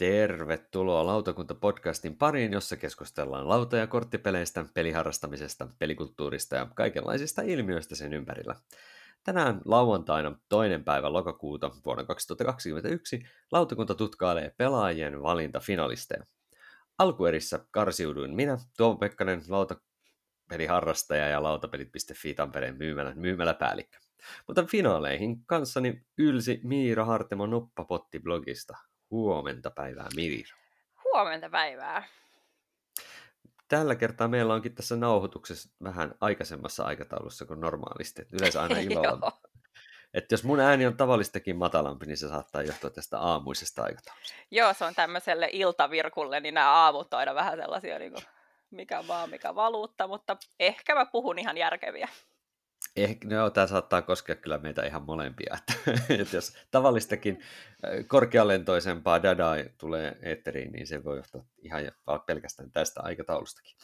Tervetuloa Lautakunta-podcastin pariin, jossa keskustellaan lauta- ja korttipeleistä, peliharrastamisesta, pelikulttuurista ja kaikenlaisista ilmiöistä sen ympärillä. Tänään lauantaina toinen päivä lokakuuta vuonna 2021 lautakunta tutkailee pelaajien valintafinalisteja. Alkuerissä karsiuduin minä, Tuomo Pekkanen, lautapeliharrastaja ja lautapelit.fi Tampereen myymälä, myymäläpäällikkö. Mutta finaaleihin kanssani ylsi Miira Hartemo Noppapotti blogista. Huomenta päivää, Miira. Huomenta päivää. Tällä kertaa meillä onkin tässä nauhoituksessa vähän aikaisemmassa aikataulussa kuin normaalisti. Yleensä aina illalla. että jos mun ääni on tavallistakin matalampi, niin se saattaa johtua tästä aamuisesta aikataulusta. Joo, se on tämmöiselle iltavirkulle, niin nämä aamut aina vähän sellaisia, niin kuin mikä vaan, mikä valuutta, mutta ehkä mä puhun ihan järkeviä. Ehkä, no, tämä saattaa koskea kyllä meitä ihan molempia. Että, että jos tavallistakin korkealentoisempaa dadaa tulee eetteriin, niin se voi johtua ihan pelkästään tästä aikataulustakin.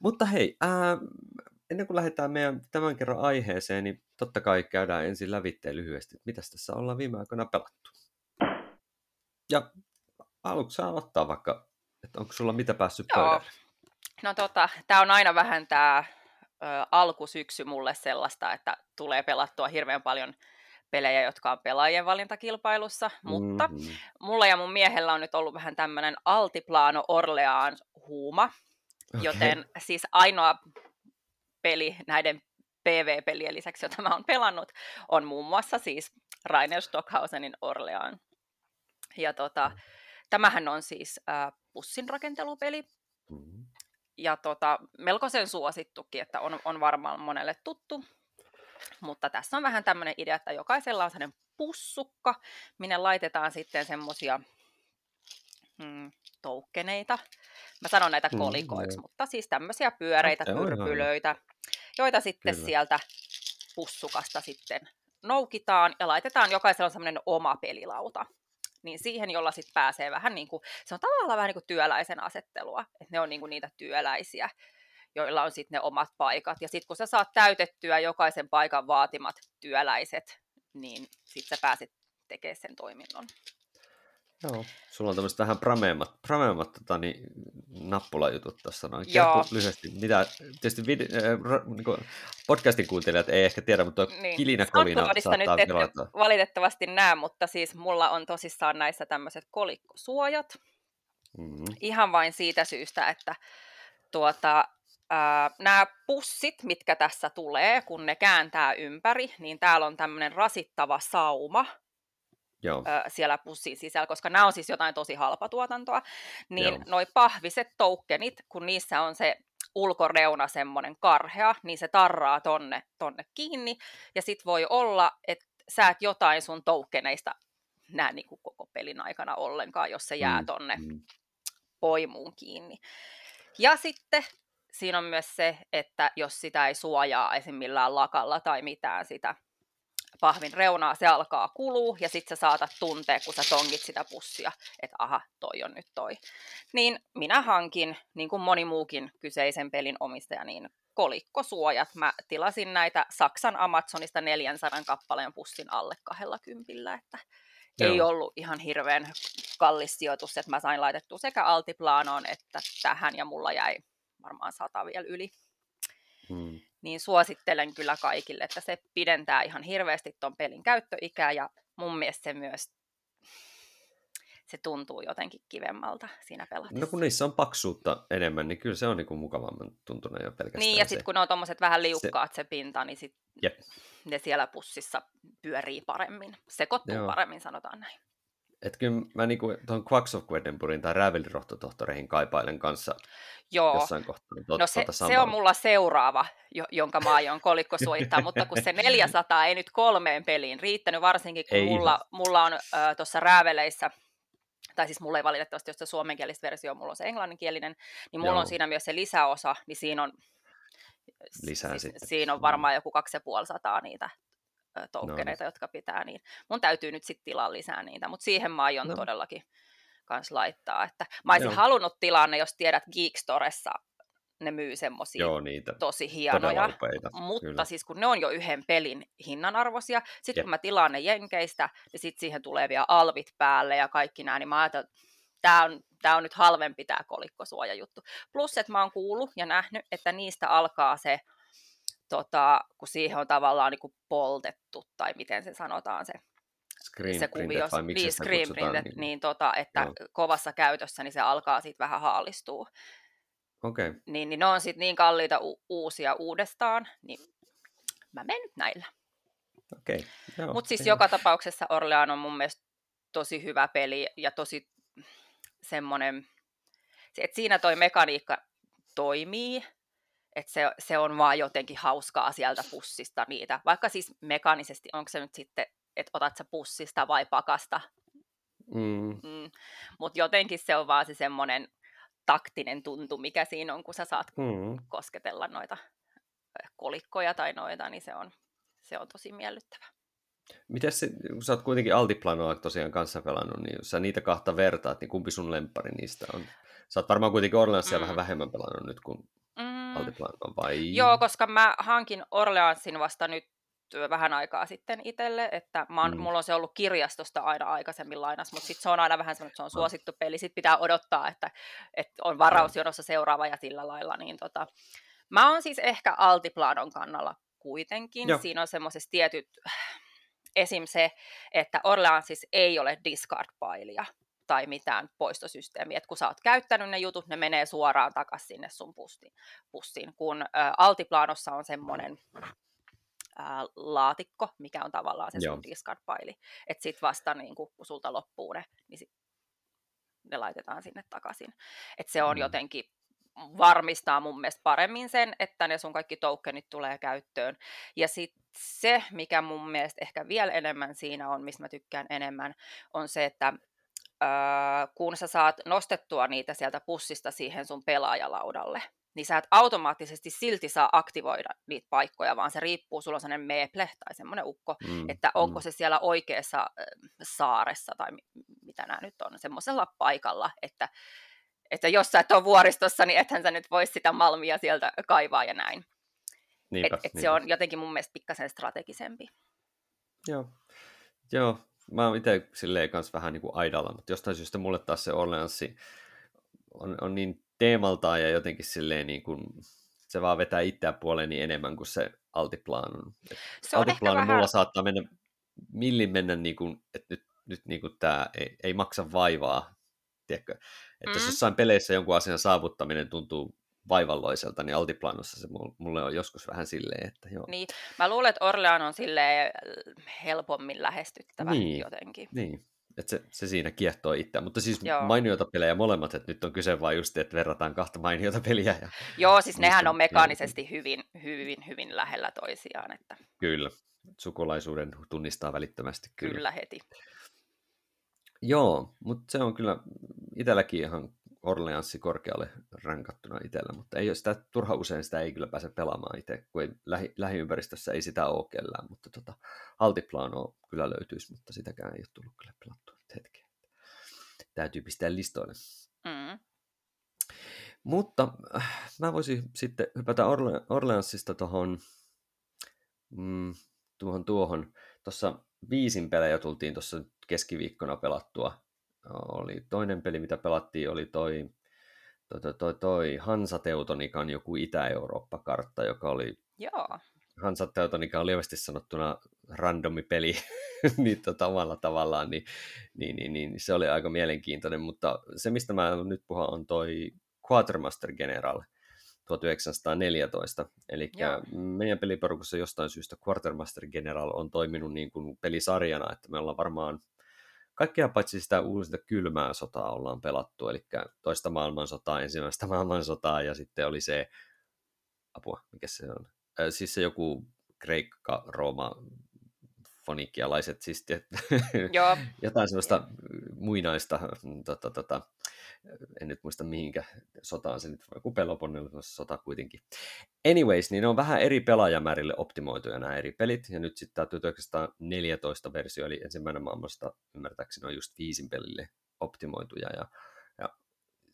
Mutta hei, ää, ennen kuin lähdetään meidän tämän kerran aiheeseen, niin totta kai käydään ensin lävitteen lyhyesti, että mitä tässä ollaan viime aikoina pelattu. Ja aluksi saa aloittaa vaikka, että onko sulla mitä päässyt pöydälle? No tota, tämä on aina vähän tämä alkusyksy mulle sellaista, että tulee pelattua hirveän paljon pelejä, jotka on pelaajien valintakilpailussa, mm-hmm. mutta mulla ja mun miehellä on nyt ollut vähän tämmöinen Altiplano Orleaan huuma, okay. joten siis ainoa peli näiden PV-pelien lisäksi, jota mä oon pelannut, on muun muassa siis Rainer Stockhausenin Orleaan. Ja tota, tämähän on siis äh, pussin rakentelupeli, mm-hmm ja tota, melkoisen suosittukin, että on, on varmaan monelle tuttu. Mutta tässä on vähän tämmöinen idea, että jokaisella on sellainen pussukka, minne laitetaan sitten semmoisia mm, toukkeneita. Mä sanon näitä mm, kolikoiksi, mm, mutta siis tämmöisiä pyöreitä okay, pyrpylöitä, joita sitten Kyllä. sieltä pussukasta sitten noukkitaan ja laitetaan jokaisella semmoinen oma pelilauta niin siihen, jolla sitten pääsee vähän niin kuin, se on tavallaan vähän niin kuin työläisen asettelua, että ne on niin kuin niitä työläisiä, joilla on sitten ne omat paikat. Ja sitten kun sä saat täytettyä jokaisen paikan vaatimat työläiset, niin sitten sä pääset tekemään sen toiminnon. Joo, sulla on tämmöiset vähän prameemmat, prameemmat tota, niin, nappulajutut tuossa noin. Kerro lyhyesti, mitä, tietysti vid- äh, niin podcastin kuuntelijat ei ehkä tiedä, mutta niin. kilinä kolina saattaa nyt ette valitettavasti näe, mutta siis mulla on tosissaan näissä tämmöiset kolikkosuojat. Mm-hmm. Ihan vain siitä syystä, että tuota, äh, nämä pussit, mitkä tässä tulee, kun ne kääntää ympäri, niin täällä on tämmöinen rasittava sauma, Joo. siellä pussin sisällä, koska nämä on siis jotain tosi halpatuotantoa, niin Joo. noi pahviset toukkenit, kun niissä on se ulkoreuna semmoinen karhea, niin se tarraa tonne, tonne kiinni, ja sit voi olla, että sä et jotain sun toukkeneista näe niin kuin koko pelin aikana ollenkaan, jos se jää mm, tonne mm. poimuun kiinni. Ja sitten siinä on myös se, että jos sitä ei suojaa esim. millään lakalla tai mitään sitä pahvin reunaa, se alkaa kuluu ja sitten sä saatat tuntea, kun sä tongit sitä pussia, että aha, toi on nyt toi. Niin minä hankin, niin kuin moni muukin kyseisen pelin omistaja, niin kolikkosuojat. Mä tilasin näitä Saksan Amazonista 400 kappaleen pussin alle kahdella kympillä, että Joo. ei ollut ihan hirveän kallis sijoitus, että mä sain laitettua sekä altiplanoon että tähän ja mulla jäi varmaan sata vielä yli. Hmm niin suosittelen kyllä kaikille, että se pidentää ihan hirveästi tuon pelin käyttöikää ja mun mielestä se myös se tuntuu jotenkin kivemmalta siinä pelatessa. No kun niissä on paksuutta enemmän, niin kyllä se on niinku mukavamman tuntunut jo pelkästään Niin, ja sitten kun ne on tuommoiset vähän liukkaat se, se pinta, niin sit ne siellä pussissa pyörii paremmin. Sekoittuu Joo. paremmin, sanotaan näin. Että kyllä mä niinku tuon Quacks of Quedinburghin tai Rävelirohtotohtoreihin kaipailen kanssa Joo. jossain kohtaa. Tot, no se, se on mulla seuraava, jo, jonka mä aion kolikko suittaa, mutta kun se 400 ei nyt kolmeen peliin riittänyt, varsinkin kun ei mulla, mulla on äh, tuossa Rääveleissä tai siis mulla ei valitettavasti ole suomenkielistä versio, mulla on se englanninkielinen, niin mulla Joo. on siinä myös se lisäosa, niin siinä on, Lisää si- siinä on varmaan joku 2500 niitä toukkeneita, no. jotka pitää, niin mun täytyy nyt sitten tilaa lisää niitä, mutta siihen mä aion no. todellakin kans laittaa. Että mä olisin Joo. halunnut tilaa ne, jos tiedät Geekstoressa ne myy semmosia tosi hienoja, mutta Kyllä. siis kun ne on jo yhden pelin hinnanarvoisia, sitten kun mä tilaan ne Jenkeistä, niin sitten siihen tulee vielä alvit päälle ja kaikki nämä, niin mä ajattelin, tämä on, tää on nyt halvempi tämä kolikkosuojajuttu. Plus, että mä oon kuullut ja nähnyt, että niistä alkaa se, tota, kun siihen on tavallaan niin kuin poltettu, tai miten se sanotaan se, screen se kuvio, vai miksi niin, screen printet, niin- niin, tota, että Joo. kovassa käytössä niin se alkaa sitten vähän haalistua. Okei, okay. Niin, niin ne on sitten niin kalliita u- uusia uudestaan, niin mä menen nyt näillä. okei. Okay. Mutta siis joka tapauksessa Orlean on mun mielestä tosi hyvä peli ja tosi semmoinen, että siinä toi mekaniikka toimii, että se, se on vaan jotenkin hauskaa sieltä pussista niitä, vaikka siis mekaanisesti, onko se nyt sitten, että otat sä pussista vai pakasta, Mm, mm. mutta jotenkin se on vaan se semmoinen taktinen tuntu, mikä siinä on, kun sä saat mm. kosketella noita kolikkoja tai noita, niin se on, se on tosi miellyttävä. Miten se, kun sä oot kuitenkin Altiplanoa tosiaan kanssa pelannut, niin jos sä niitä kahta vertaat, niin kumpi sun lempari niistä on? Sä oot varmaan kuitenkin Orleansia Mm. vähän vähemmän pelannut nyt kuin Mm. Altiplanoa, vai? Joo, koska mä hankin Orleansin vasta nyt vähän aikaa sitten itselle, että mä oon, Mm. mm. mulla on se ollut kirjastosta aina aikaisemmin lainas, mutta sitten se on aina vähän semmoinen, että se on suosittu peli, sitten pitää odottaa, että, että on varausjonossa seuraava ja sillä lailla, niin tota, mä oon siis ehkä Altiplanon kannalla kuitenkin, Joo. siinä on semmoisessa tietyt, esim. se, että Orleansissa ei ole discard-pailia tai mitään poistosysteemiä, että kun sä oot käyttänyt ne jutut, ne menee suoraan takaisin sinne sun pussiin, pussiin. kun ä, Altiplanossa on semmoinen laatikko, mikä on tavallaan se Joo. sun discard-paili, että sit vasta niin kun, kun sulta loppuu ne, niin sit ne laitetaan sinne takaisin. että se on Mm. jotenkin varmistaa mun mielestä paremmin sen, että ne sun kaikki tokenit tulee käyttöön. Ja sitten se, mikä mun mielestä ehkä vielä enemmän siinä on, mistä mä tykkään enemmän, on se, että kun sä saat nostettua niitä sieltä pussista siihen sun pelaajalaudalle, niin sä et automaattisesti silti saa aktivoida niitä paikkoja, vaan se riippuu, sulla on sellainen meeple tai semmoinen ukko, mm, että onko mm. se siellä oikeassa ö, saaressa tai mi- mitä nämä nyt on, semmoisella paikalla, että, että jos sä et ole vuoristossa, niin ethän sä nyt voi sitä malmia sieltä kaivaa ja näin. Niinpä, Et, et se niinpä. on jotenkin mun mielestä pikkasen strategisempi. Joo. Joo, mä oon itse silleen kanssa vähän niin kuin aidalla, mutta jostain syystä mulle taas se Orleanssi on, on niin teemaltaan ja jotenkin silleen niin kuin, se vaan vetää itseään puoleeni enemmän kuin se Altiplan. Et Se on vähän... mulla saattaa mennä, millin mennä niin kuin, että nyt, nyt niin kuin tämä ei, ei maksa vaivaa, tiedätkö? Että jos Mm. jossain peleissä jonkun asian saavuttaminen tuntuu vaivalloiselta, niin Altiplanossa se mul- mulle on joskus vähän silleen, että joo. Niin, mä luulen, että Orlean on silleen helpommin lähestyttävä Niin. jotenkin. Niin, että se, se siinä kiehtoo itseään. Mutta siis Joo. mainioita pelejä molemmat, että nyt on kyse vain just, että verrataan kahta mainiota peliä. Ja... Joo, siis nehän on mekaanisesti hyvin, hyvin, hyvin lähellä toisiaan, että Kyllä, sukulaisuuden tunnistaa välittömästi. Kyllä. kyllä heti. Joo, mutta se on kyllä itselläkin ihan Orleanssi korkealle rankattuna itsellä, mutta ei ole sitä, turha usein sitä ei kyllä pääse pelaamaan itse, kun ei, lähi, lähiympäristössä ei sitä ole kellään, mutta tota, Altiplano kyllä löytyisi, mutta sitäkään ei ole tullut kyllä pelattua nyt hetkeen. Täytyy pistää listoille. Mm. Mutta äh, mä voisin sitten hypätä Orle- Orleansista tuohon mm, tuohon, tuohon. Tuossa viisin pelejä tultiin tuossa keskiviikkona pelattua. Oli toinen peli, mitä pelattiin, oli toi, toi, toi, toi, toi Hansa Teutonikan joku Itä-Eurooppa-kartta, joka oli Joo. Hansa Teutonika on lievästi sanottuna randomi peli niin tota, omalla tavallaan, niin, niin, niin, niin, se oli aika mielenkiintoinen, mutta se mistä mä nyt puhun on toi Quartermaster General 1914, eli Joo. meidän peliporukassa jostain syystä Quartermaster General on toiminut niin kuin pelisarjana, että me ollaan varmaan kaikkea paitsi sitä uusinta kylmää sotaa ollaan pelattu, eli toista maailmansotaa, ensimmäistä maailmansotaa ja sitten oli se, apua, mikä se on, Ö, siis se joku Kreikka, Rooma, fonikialaiset, siis tiet- Joo. jotain sellaista muinaista, tota, tota, en nyt muista mihinkä sotaan se nyt, joku Peloponneson sota kuitenkin. Anyways, niin ne on vähän eri pelaajamäärille optimoituja nämä eri pelit, ja nyt sitten tämä 1914 versio, eli ensimmäinen maailmasta ymmärtääkseni on just viisin pelille optimoituja, ja, ja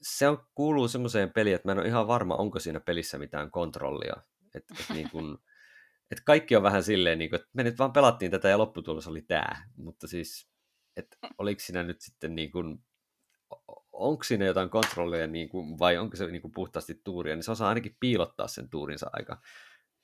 se on, kuuluu semmoiseen peliin, että mä en ole ihan varma, onko siinä pelissä mitään kontrollia, että et niin kun, et kaikki on vähän silleen, niin kun, että me nyt vaan pelattiin tätä ja lopputulos oli tämä, mutta siis, että oliko siinä nyt sitten niin kun, onko siinä jotain kontrollia niin kuin, vai onko se niin kuin puhtaasti tuuria, niin se osaa ainakin piilottaa sen tuurinsa aika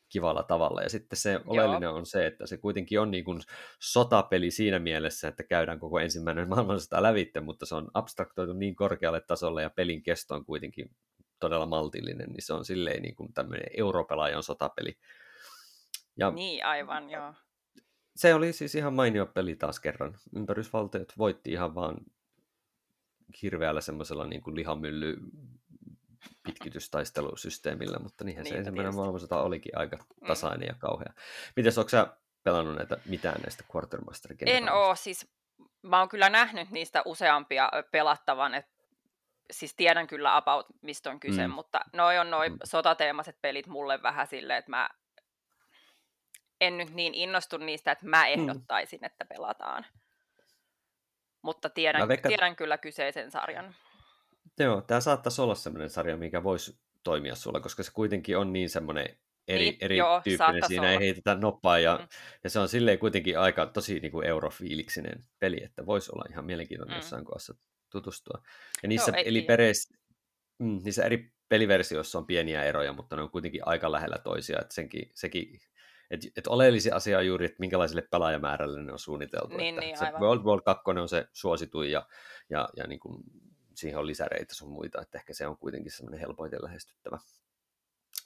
kivalla tavalla. Ja sitten se oleellinen Joo. on se, että se kuitenkin on niin kuin sotapeli siinä mielessä, että käydään koko ensimmäinen maailmansota lävitte, mutta se on abstraktoitu niin korkealle tasolle ja pelin kesto on kuitenkin todella maltillinen, niin se on silleen niin kuin tämmöinen europelaajan sotapeli. Ja niin, aivan, joo. Se oli siis ihan mainio peli taas kerran. Ympärysvaltiot voitti ihan vaan hirveällä semmoisella niin kuin lihamylly pitkitystaistelusysteemillä, mutta niinhän se ensimmäinen maailmansota olikin aika mm. tasainen mm. ja kauhea. Miten onko sä pelannut näitä, mitään näistä Quartermaster En oo, siis mä oon kyllä nähnyt niistä useampia pelattavan, että siis tiedän kyllä about, mistä on kyse, mm. mutta noi on noin mm. sotateemaiset pelit mulle vähän silleen, että mä en nyt niin innostu niistä, että mä mm. ehdottaisin, mm. että pelataan. Mutta tiedän, veikkaan... tiedän kyllä kyseisen sarjan. Joo, tämä saattaisi olla sellainen sarja, mikä voisi toimia sulla, koska se kuitenkin on niin semmoinen eri, niin, eri joo, tyyppinen. Siinä olla. ei heitetä noppaa ja, mm. ja se on silleen kuitenkin aika tosi niin kuin eurofiiliksinen peli, että voisi olla ihan mielenkiintoinen mm. jossain kohdassa tutustua. Ja niissä, joo, eli pereissä, mm, niissä eri peliversioissa on pieniä eroja, mutta ne on kuitenkin aika lähellä toisia, että senkin, sekin että et oleellisia asia on juuri, että minkälaiselle pelaajamäärälle ne on suunniteltu. Niin, että niin, se World War 2 on se suosituin ja, ja, ja niin kuin siihen on lisäreitä sun muita, että ehkä se on kuitenkin semmoinen helpoiten lähestyttävä.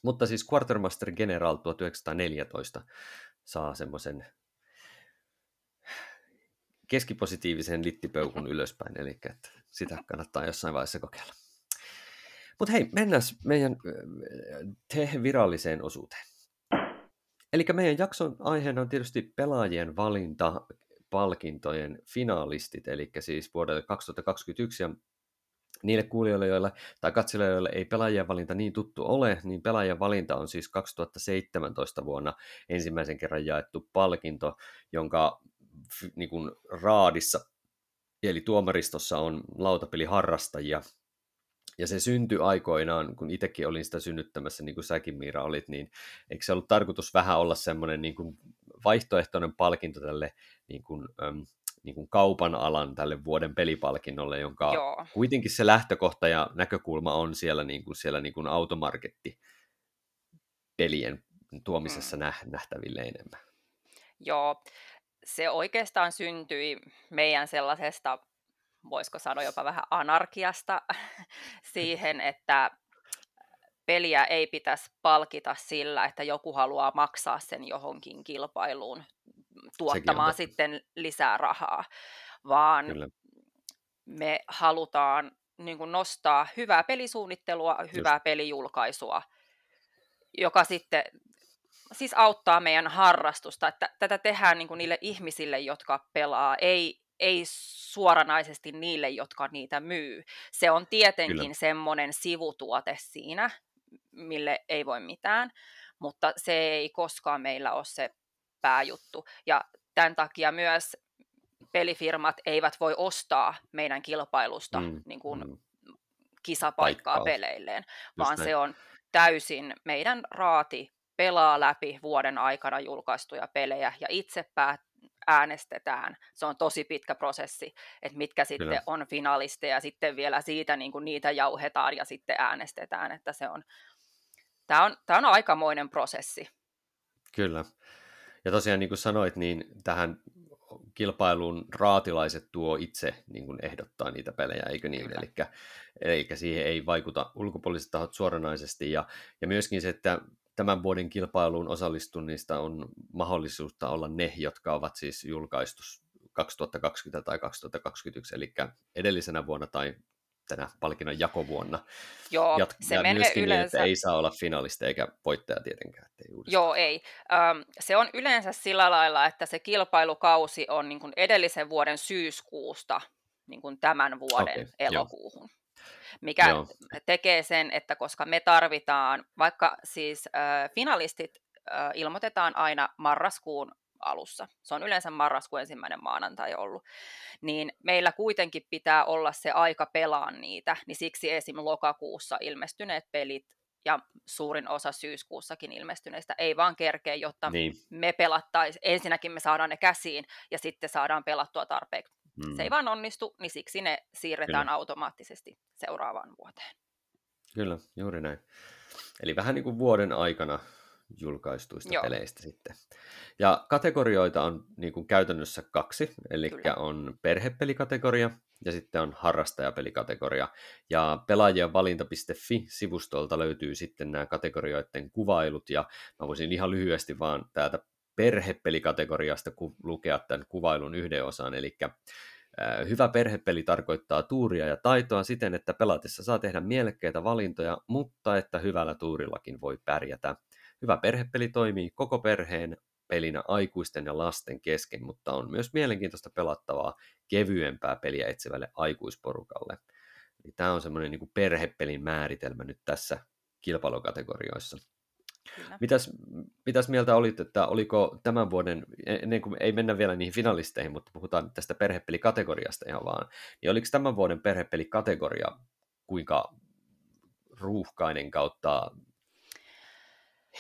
Mutta siis Quartermaster General 1914 saa semmoisen keskipositiivisen littipeukun ylöspäin, eli että sitä kannattaa jossain vaiheessa kokeilla. Mutta hei, mennään meidän te viralliseen osuuteen. Eli meidän jakson aiheena on tietysti pelaajien valinta, palkintojen finalistit, eli siis vuodelle 2021, ja niille kuulijoille joille, tai katselijoille, joille ei pelaajien valinta niin tuttu ole, niin pelaajien valinta on siis 2017 vuonna ensimmäisen kerran jaettu palkinto, jonka niin kuin raadissa, eli tuomaristossa on lautapeliharrastajia, ja se syntyi aikoinaan, kun itsekin olin sitä synnyttämässä, niin kuin säkin Miira olit, niin eikö se ollut tarkoitus vähän olla semmoinen niin kuin vaihtoehtoinen palkinto tälle niin kuin, äm, niin kuin kaupan alan tälle vuoden pelipalkinnolle, jonka Joo. kuitenkin se lähtökohta ja näkökulma on siellä, niin kuin, siellä niin kuin automarketti pelien tuomisessa mm. nähtäville enemmän. Joo, se oikeastaan syntyi meidän sellaisesta voisiko sanoa jopa vähän anarkiasta siihen, että peliä ei pitäisi palkita sillä, että joku haluaa maksaa sen johonkin kilpailuun tuottamaan sitten lisää rahaa, vaan Kyllä. me halutaan niin kuin nostaa hyvää pelisuunnittelua, hyvää Just. pelijulkaisua, joka sitten siis auttaa meidän harrastusta. Että tätä tehdään niin kuin niille ihmisille, jotka pelaa, ei ei suoranaisesti niille, jotka niitä myy. Se on tietenkin Kyllä. semmoinen sivutuote siinä, mille ei voi mitään, mutta se ei koskaan meillä ole se pääjuttu. Ja tämän takia myös pelifirmat eivät voi ostaa meidän kilpailusta mm, niin kuin mm. kisapaikkaa Paikkaa. peleilleen, Just vaan näin. se on täysin meidän raati pelaa läpi vuoden aikana julkaistuja pelejä ja itse päät, äänestetään. Se on tosi pitkä prosessi, että mitkä sitten Kyllä. on finalisteja, sitten vielä siitä niin kuin niitä jauhetaan ja sitten äänestetään, että se on, tämä on, tämä on aikamoinen prosessi. Kyllä. Ja tosiaan niin kuin sanoit, niin tähän kilpailuun raatilaiset tuo itse niin kuin ehdottaa niitä pelejä, eikö niin? Eli, eli siihen ei vaikuta ulkopuoliset tahot suoranaisesti. Ja, ja myöskin se, että tämän vuoden kilpailuun osallistuneista on mahdollisuutta olla ne, jotka ovat siis julkaistu 2020 tai 2021, eli edellisenä vuonna tai tänä palkinnon jakovuonna. Joo, Jat- se ja menee myöskin yleensä... niin, että ei saa olla finalista eikä voittaja tietenkään. Ei Joo, ei. Öm, se on yleensä sillä lailla, että se kilpailukausi on niin kuin edellisen vuoden syyskuusta niin kuin tämän vuoden okay, elokuuhun. Jo mikä Joo. tekee sen, että koska me tarvitaan, vaikka siis äh, finalistit äh, ilmoitetaan aina marraskuun alussa, se on yleensä marraskuun ensimmäinen maanantai ollut, niin meillä kuitenkin pitää olla se aika pelaa niitä, niin siksi esim. lokakuussa ilmestyneet pelit ja suurin osa syyskuussakin ilmestyneistä ei vaan kerkeä, jotta niin. me pelattaisiin, ensinnäkin me saadaan ne käsiin ja sitten saadaan pelattua tarpeeksi mm. se ei vaan onnistu, niin siksi ne siirretään Kyllä. automaattisesti seuraavaan vuoteen. Kyllä, juuri näin. Eli vähän niin kuin vuoden aikana julkaistuista Joo. peleistä sitten. Ja kategorioita on niin kuin käytännössä kaksi, eli Kyllä. on perhepelikategoria ja sitten on harrastajapelikategoria. Ja pelaajien valinta.fi-sivustolta löytyy sitten nämä kategorioiden kuvailut, ja mä voisin ihan lyhyesti vaan täältä perhepelikategoriasta ku- lukea tämän kuvailun yhden osan, eli Hyvä perhepeli tarkoittaa tuuria ja taitoa siten, että pelatessa saa tehdä mielekkäitä valintoja, mutta että hyvällä tuurillakin voi pärjätä. Hyvä perhepeli toimii koko perheen pelinä aikuisten ja lasten kesken, mutta on myös mielenkiintoista pelattavaa kevyempää peliä etsivälle aikuisporukalle. Tämä on semmoinen niin perhepelin määritelmä nyt tässä kilpailukategorioissa. Kyllä. Mitäs, mitäs mieltä olit, että oliko tämän vuoden, ennen kuin ei mennä vielä niihin finalisteihin, mutta puhutaan tästä perhepelikategoriasta ihan vaan, niin oliko tämän vuoden perhepelikategoria kuinka ruuhkainen kautta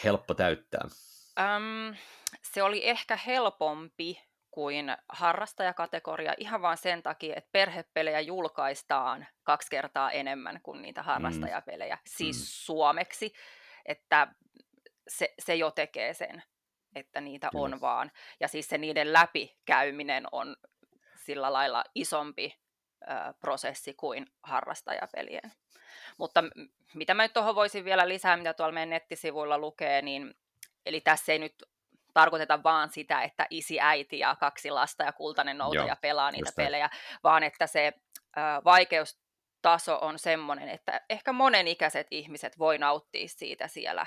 helppo täyttää? Um, se oli ehkä helpompi kuin harrastajakategoria ihan vain sen takia, että perhepelejä julkaistaan kaksi kertaa enemmän kuin niitä mm. harrastajapelejä, mm. siis mm. suomeksi, että se, se jo tekee sen, että niitä Kyllä. on vaan. Ja siis se niiden läpikäyminen on sillä lailla isompi ö, prosessi kuin harrastajapelien. Mutta mitä mä nyt tuohon voisin vielä lisää, mitä tuolla meidän nettisivuilla lukee, niin eli tässä ei nyt tarkoiteta vaan sitä, että isi, äiti ja kaksi lasta ja kultainen noutaja Joo, pelaa niitä pelejä, vaan että se ö, vaikeustaso on semmoinen, että ehkä monenikäiset ihmiset voi nauttia siitä siellä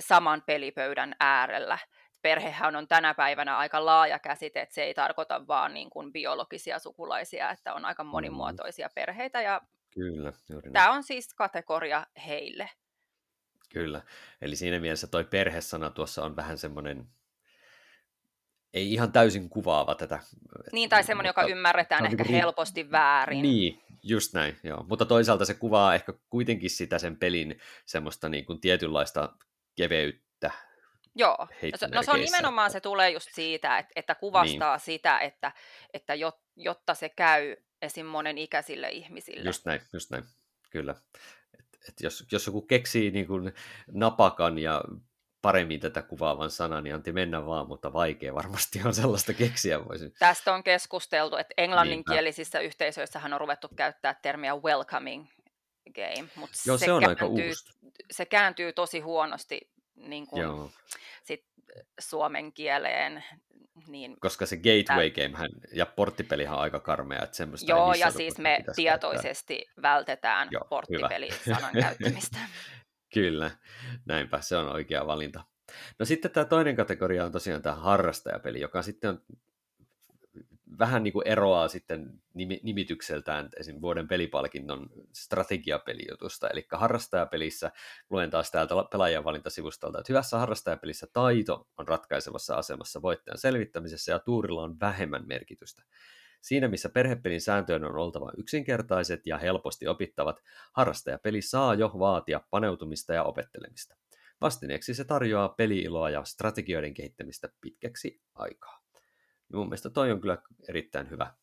saman pelipöydän äärellä. Perhehän on tänä päivänä aika laaja käsite, että se ei tarkoita vaan niin kuin biologisia sukulaisia, että on aika mm. monimuotoisia perheitä ja Kyllä, tämä on siis kategoria heille. Kyllä, eli siinä mielessä toi perhesana tuossa on vähän semmoinen, ei ihan täysin kuvaava tätä. Niin, tai semmoinen, mutta, joka ymmärretään ehkä niin, helposti väärin. Niin, just näin, joo. Mutta toisaalta se kuvaa ehkä kuitenkin sitä sen pelin semmoista niin kuin tietynlaista keveyttä. Joo, no se, no se on nimenomaan, se tulee just siitä, että, että kuvastaa niin. sitä, että, että jotta se käy esim. monen ikäisille ihmisille. Just näin, just näin, kyllä. Et, et jos, jos joku keksii niin kuin napakan ja paremmin tätä kuvaavan sanan, niin anti mennä vaan, mutta vaikea varmasti on sellaista keksiä. Voisin. Tästä on keskusteltu, että englanninkielisissä Niinpä. yhteisöissä on ruvettu käyttää termiä welcoming game, mutta Joo, se, se on kääntyy, aika uusi. se kääntyy tosi huonosti niin kuin, Joo. Sit suomen kieleen. Niin Koska se gateway game hän, ja porttipelihan on aika karmea, että semmoista Joo, ja siis me tietoisesti käyttää. vältetään porttipeli-sanan käyttämistä. Kyllä, näinpä, se on oikea valinta. No sitten tämä toinen kategoria on tosiaan tämä harrastajapeli, joka sitten on vähän niin kuin eroaa sitten nimitykseltään esim. vuoden pelipalkinnon strategiapelijutusta. Eli harrastajapelissä, luen taas täältä pelaajan valintasivustolta, että hyvässä harrastajapelissä taito on ratkaisevassa asemassa voittajan selvittämisessä ja tuurilla on vähemmän merkitystä. Siinä missä perhepelin sääntöjen on oltava yksinkertaiset ja helposti opittavat, harrastajapeli saa jo vaatia paneutumista ja opettelemista. Vastineeksi se tarjoaa peliiloa ja strategioiden kehittämistä pitkäksi aikaa. Ja mun mielestä toi on kyllä erittäin hyvä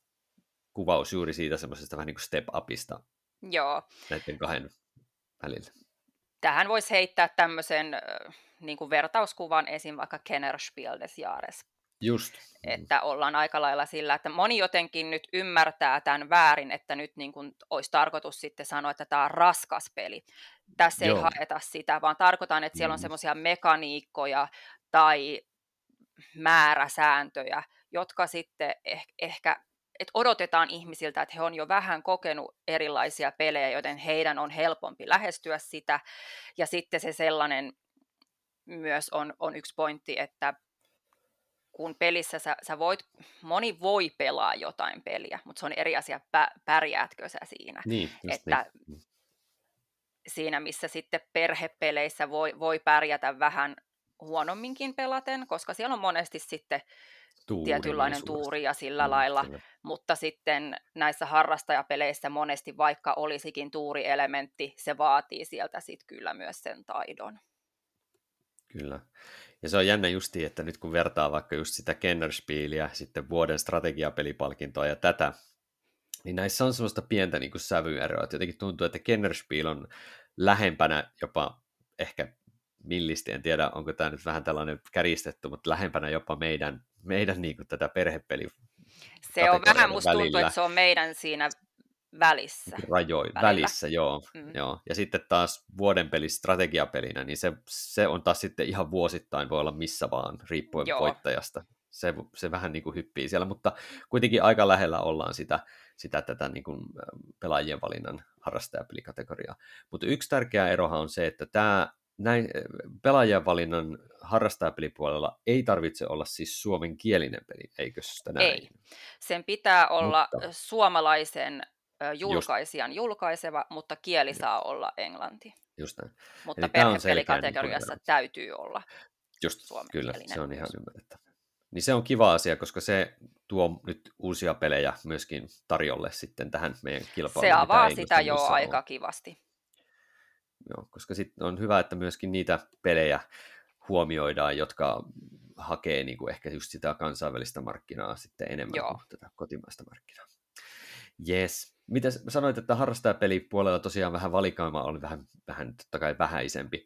kuvaus juuri siitä semmoisesta vähän niin kuin step upista Joo. näiden kahden välillä. Tähän voisi heittää tämmöisen niin kuin vertauskuvan esim. vaikka Kennerspiel des Jahres. Just. Että ollaan aika lailla sillä, että moni jotenkin nyt ymmärtää tämän väärin, että nyt niin kuin olisi tarkoitus sitten sanoa, että tämä on raskas peli. Tässä Joo. ei haeta sitä, vaan tarkoitan, että siellä on mm. semmoisia mekaniikkoja tai määräsääntöjä, jotka sitten eh- ehkä että odotetaan ihmisiltä, että he on jo vähän kokenut erilaisia pelejä, joten heidän on helpompi lähestyä sitä. Ja sitten se sellainen myös on, on yksi pointti, että kun pelissä sä, sä voit, moni voi pelaa jotain peliä, mutta se on eri asia, pä, pärjäätkö sä siinä. Niin, että niin. Siinä, missä sitten perhepeleissä voi, voi pärjätä vähän huonomminkin pelaten, koska siellä on monesti sitten tuuri, tietynlainen tuuri ja sillä mm, lailla, kyllä. mutta sitten näissä harrastajapeleissä monesti vaikka olisikin tuurielementti, se vaatii sieltä sitten kyllä myös sen taidon. Kyllä. Ja se on jännä justi, että nyt kun vertaa vaikka just sitä Kennerspieliä, sitten vuoden strategiapelipalkintoa ja tätä, niin näissä on semmoista pientä niin kuin sävyeroa. Että jotenkin tuntuu, että Kennerspiel on lähempänä jopa ehkä millisti, en tiedä onko tämä nyt vähän tällainen kärjistetty, mutta lähempänä jopa meidän, meidän niin kuin tätä perhepeli Se on vähän, musta tuntuu, että se on meidän siinä välissä. Rajoin, välillä. välissä, joo, mm. joo. Ja sitten taas vuoden peli strategiapelinä, niin se, se on taas sitten ihan vuosittain, voi olla missä vaan, riippuen joo. voittajasta. Se, se vähän niin kuin hyppii siellä, mutta kuitenkin aika lähellä ollaan sitä, sitä tätä niin kuin pelaajien valinnan harrastajapelikategoriaa. Mutta yksi tärkeä erohan on se, että tämä näin, pelaajien valinnan harrastajapelipuolella ei tarvitse olla siis suomenkielinen peli, eikö sitä näin? Ei. Sen pitää olla mutta... suomalaisen julkaisijan Just. julkaiseva, mutta kieli Just. saa olla englanti. Just näin. Mutta perhepelikategoriassa niin täytyy olla Just, kyllä, se on ihan ymmärrettävä. Niin se on kiva asia, koska se tuo nyt uusia pelejä myöskin tarjolle sitten tähän meidän kilpailuun. Se avaa sitä jo aika kivasti. Joo, koska sitten on hyvä, että myöskin niitä pelejä huomioidaan, jotka hakee niin kuin ehkä just sitä kansainvälistä markkinaa sitten enemmän Joo. kuin tätä kotimaista markkinaa. Yes. Mitä sanoit, että harrastajapelipuolella tosiaan vähän valikaima oli vähän, vähän totta kai vähäisempi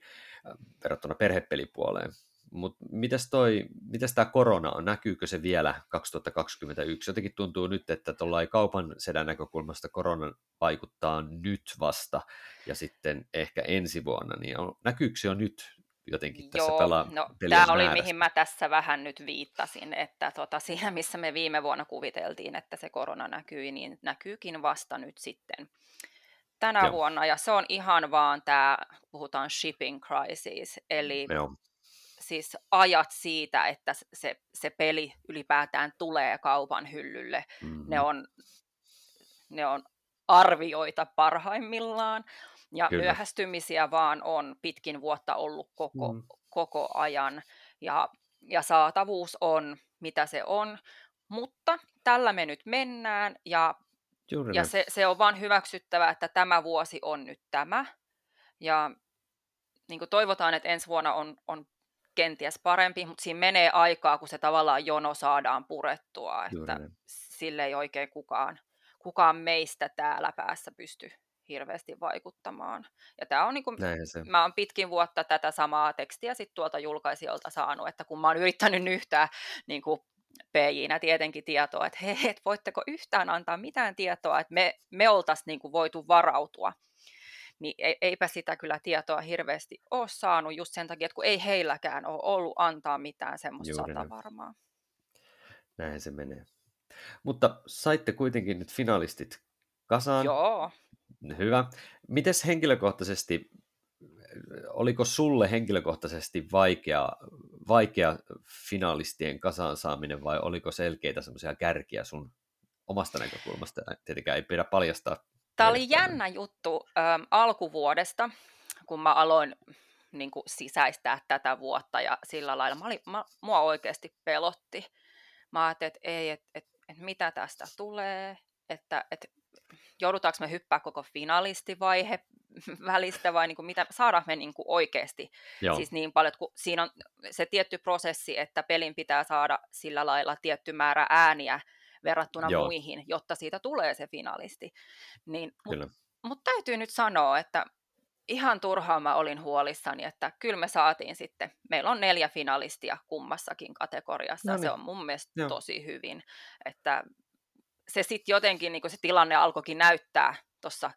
verrattuna perhepelipuoleen. Mutta mitäs, toi, mitäs tämä korona on, näkyykö se vielä 2021? Jotenkin tuntuu nyt, että tuolla kaupan sedän näkökulmasta korona vaikuttaa nyt vasta ja sitten ehkä ensi vuonna, niin on, näkyykö se jo nyt jotenkin tässä Joo, pelaa no, Tämä oli mihin mä tässä vähän nyt viittasin, että tota, siinä missä me viime vuonna kuviteltiin, että se korona näkyi, niin näkyykin vasta nyt sitten tänä Joo. vuonna, ja se on ihan vaan tämä, puhutaan shipping crisis, eli Joo. Siis ajat siitä, että se, se peli ylipäätään tulee kaupan hyllylle, mm-hmm. ne, on, ne on arvioita parhaimmillaan, ja Kyllä. myöhästymisiä vaan on pitkin vuotta ollut koko, mm. koko ajan. Ja, ja saatavuus on, mitä se on. Mutta tällä me nyt mennään ja, ja se, se on vaan hyväksyttävä, että tämä vuosi on nyt tämä. Ja niin kuin toivotaan, että ensi vuonna on, on kenties parempi, mutta siinä menee aikaa, kun se tavallaan jono saadaan purettua, että sille ei oikein kukaan, kukaan meistä täällä päässä pysty hirveästi vaikuttamaan. Ja tämä on niin kuin, mä oon pitkin vuotta tätä samaa tekstiä sit tuolta julkaisijoilta saanut, että kun mä oon yrittänyt nyhtää niin kuin PJ-nä tietenkin tietoa, että hei, et voitteko yhtään antaa mitään tietoa, että me, me oltaisiin niin kuin voitu varautua. Niin eipä sitä kyllä tietoa hirveästi ole saanut just sen takia, että kun ei heilläkään ole ollut antaa mitään semmoista sata varmaa. Näin se menee. Mutta saitte kuitenkin nyt finalistit kasaan. Joo. Hyvä. Mites henkilökohtaisesti, oliko sulle henkilökohtaisesti vaikea, vaikea finalistien kasaan saaminen vai oliko selkeitä semmoisia kärkiä sun omasta näkökulmasta? Tietenkään ei pidä paljastaa. Tämä oli jännä juttu ähm, alkuvuodesta, kun mä aloin niin kuin sisäistää tätä vuotta ja sillä lailla. Mä olin, mä, mua oikeasti pelotti. Mä ajattelin, että ei, että et, et mitä tästä tulee, että et joudutaanko me hyppää koko finalistivaihe välistä vai niin kuin mitä, saadaan me niin kuin oikeasti Joo. siis niin paljon, kun siinä on se tietty prosessi, että pelin pitää saada sillä lailla tietty määrä ääniä verrattuna Joo. muihin, jotta siitä tulee se finalisti. Niin, Mutta mut täytyy nyt sanoa, että ihan turhaan mä olin huolissani, että kyllä me saatiin sitten, meillä on neljä finalistia kummassakin kategoriassa, no niin. se on mun mielestä Joo. tosi hyvin, että se sitten jotenkin niin se tilanne alkoikin näyttää tuossa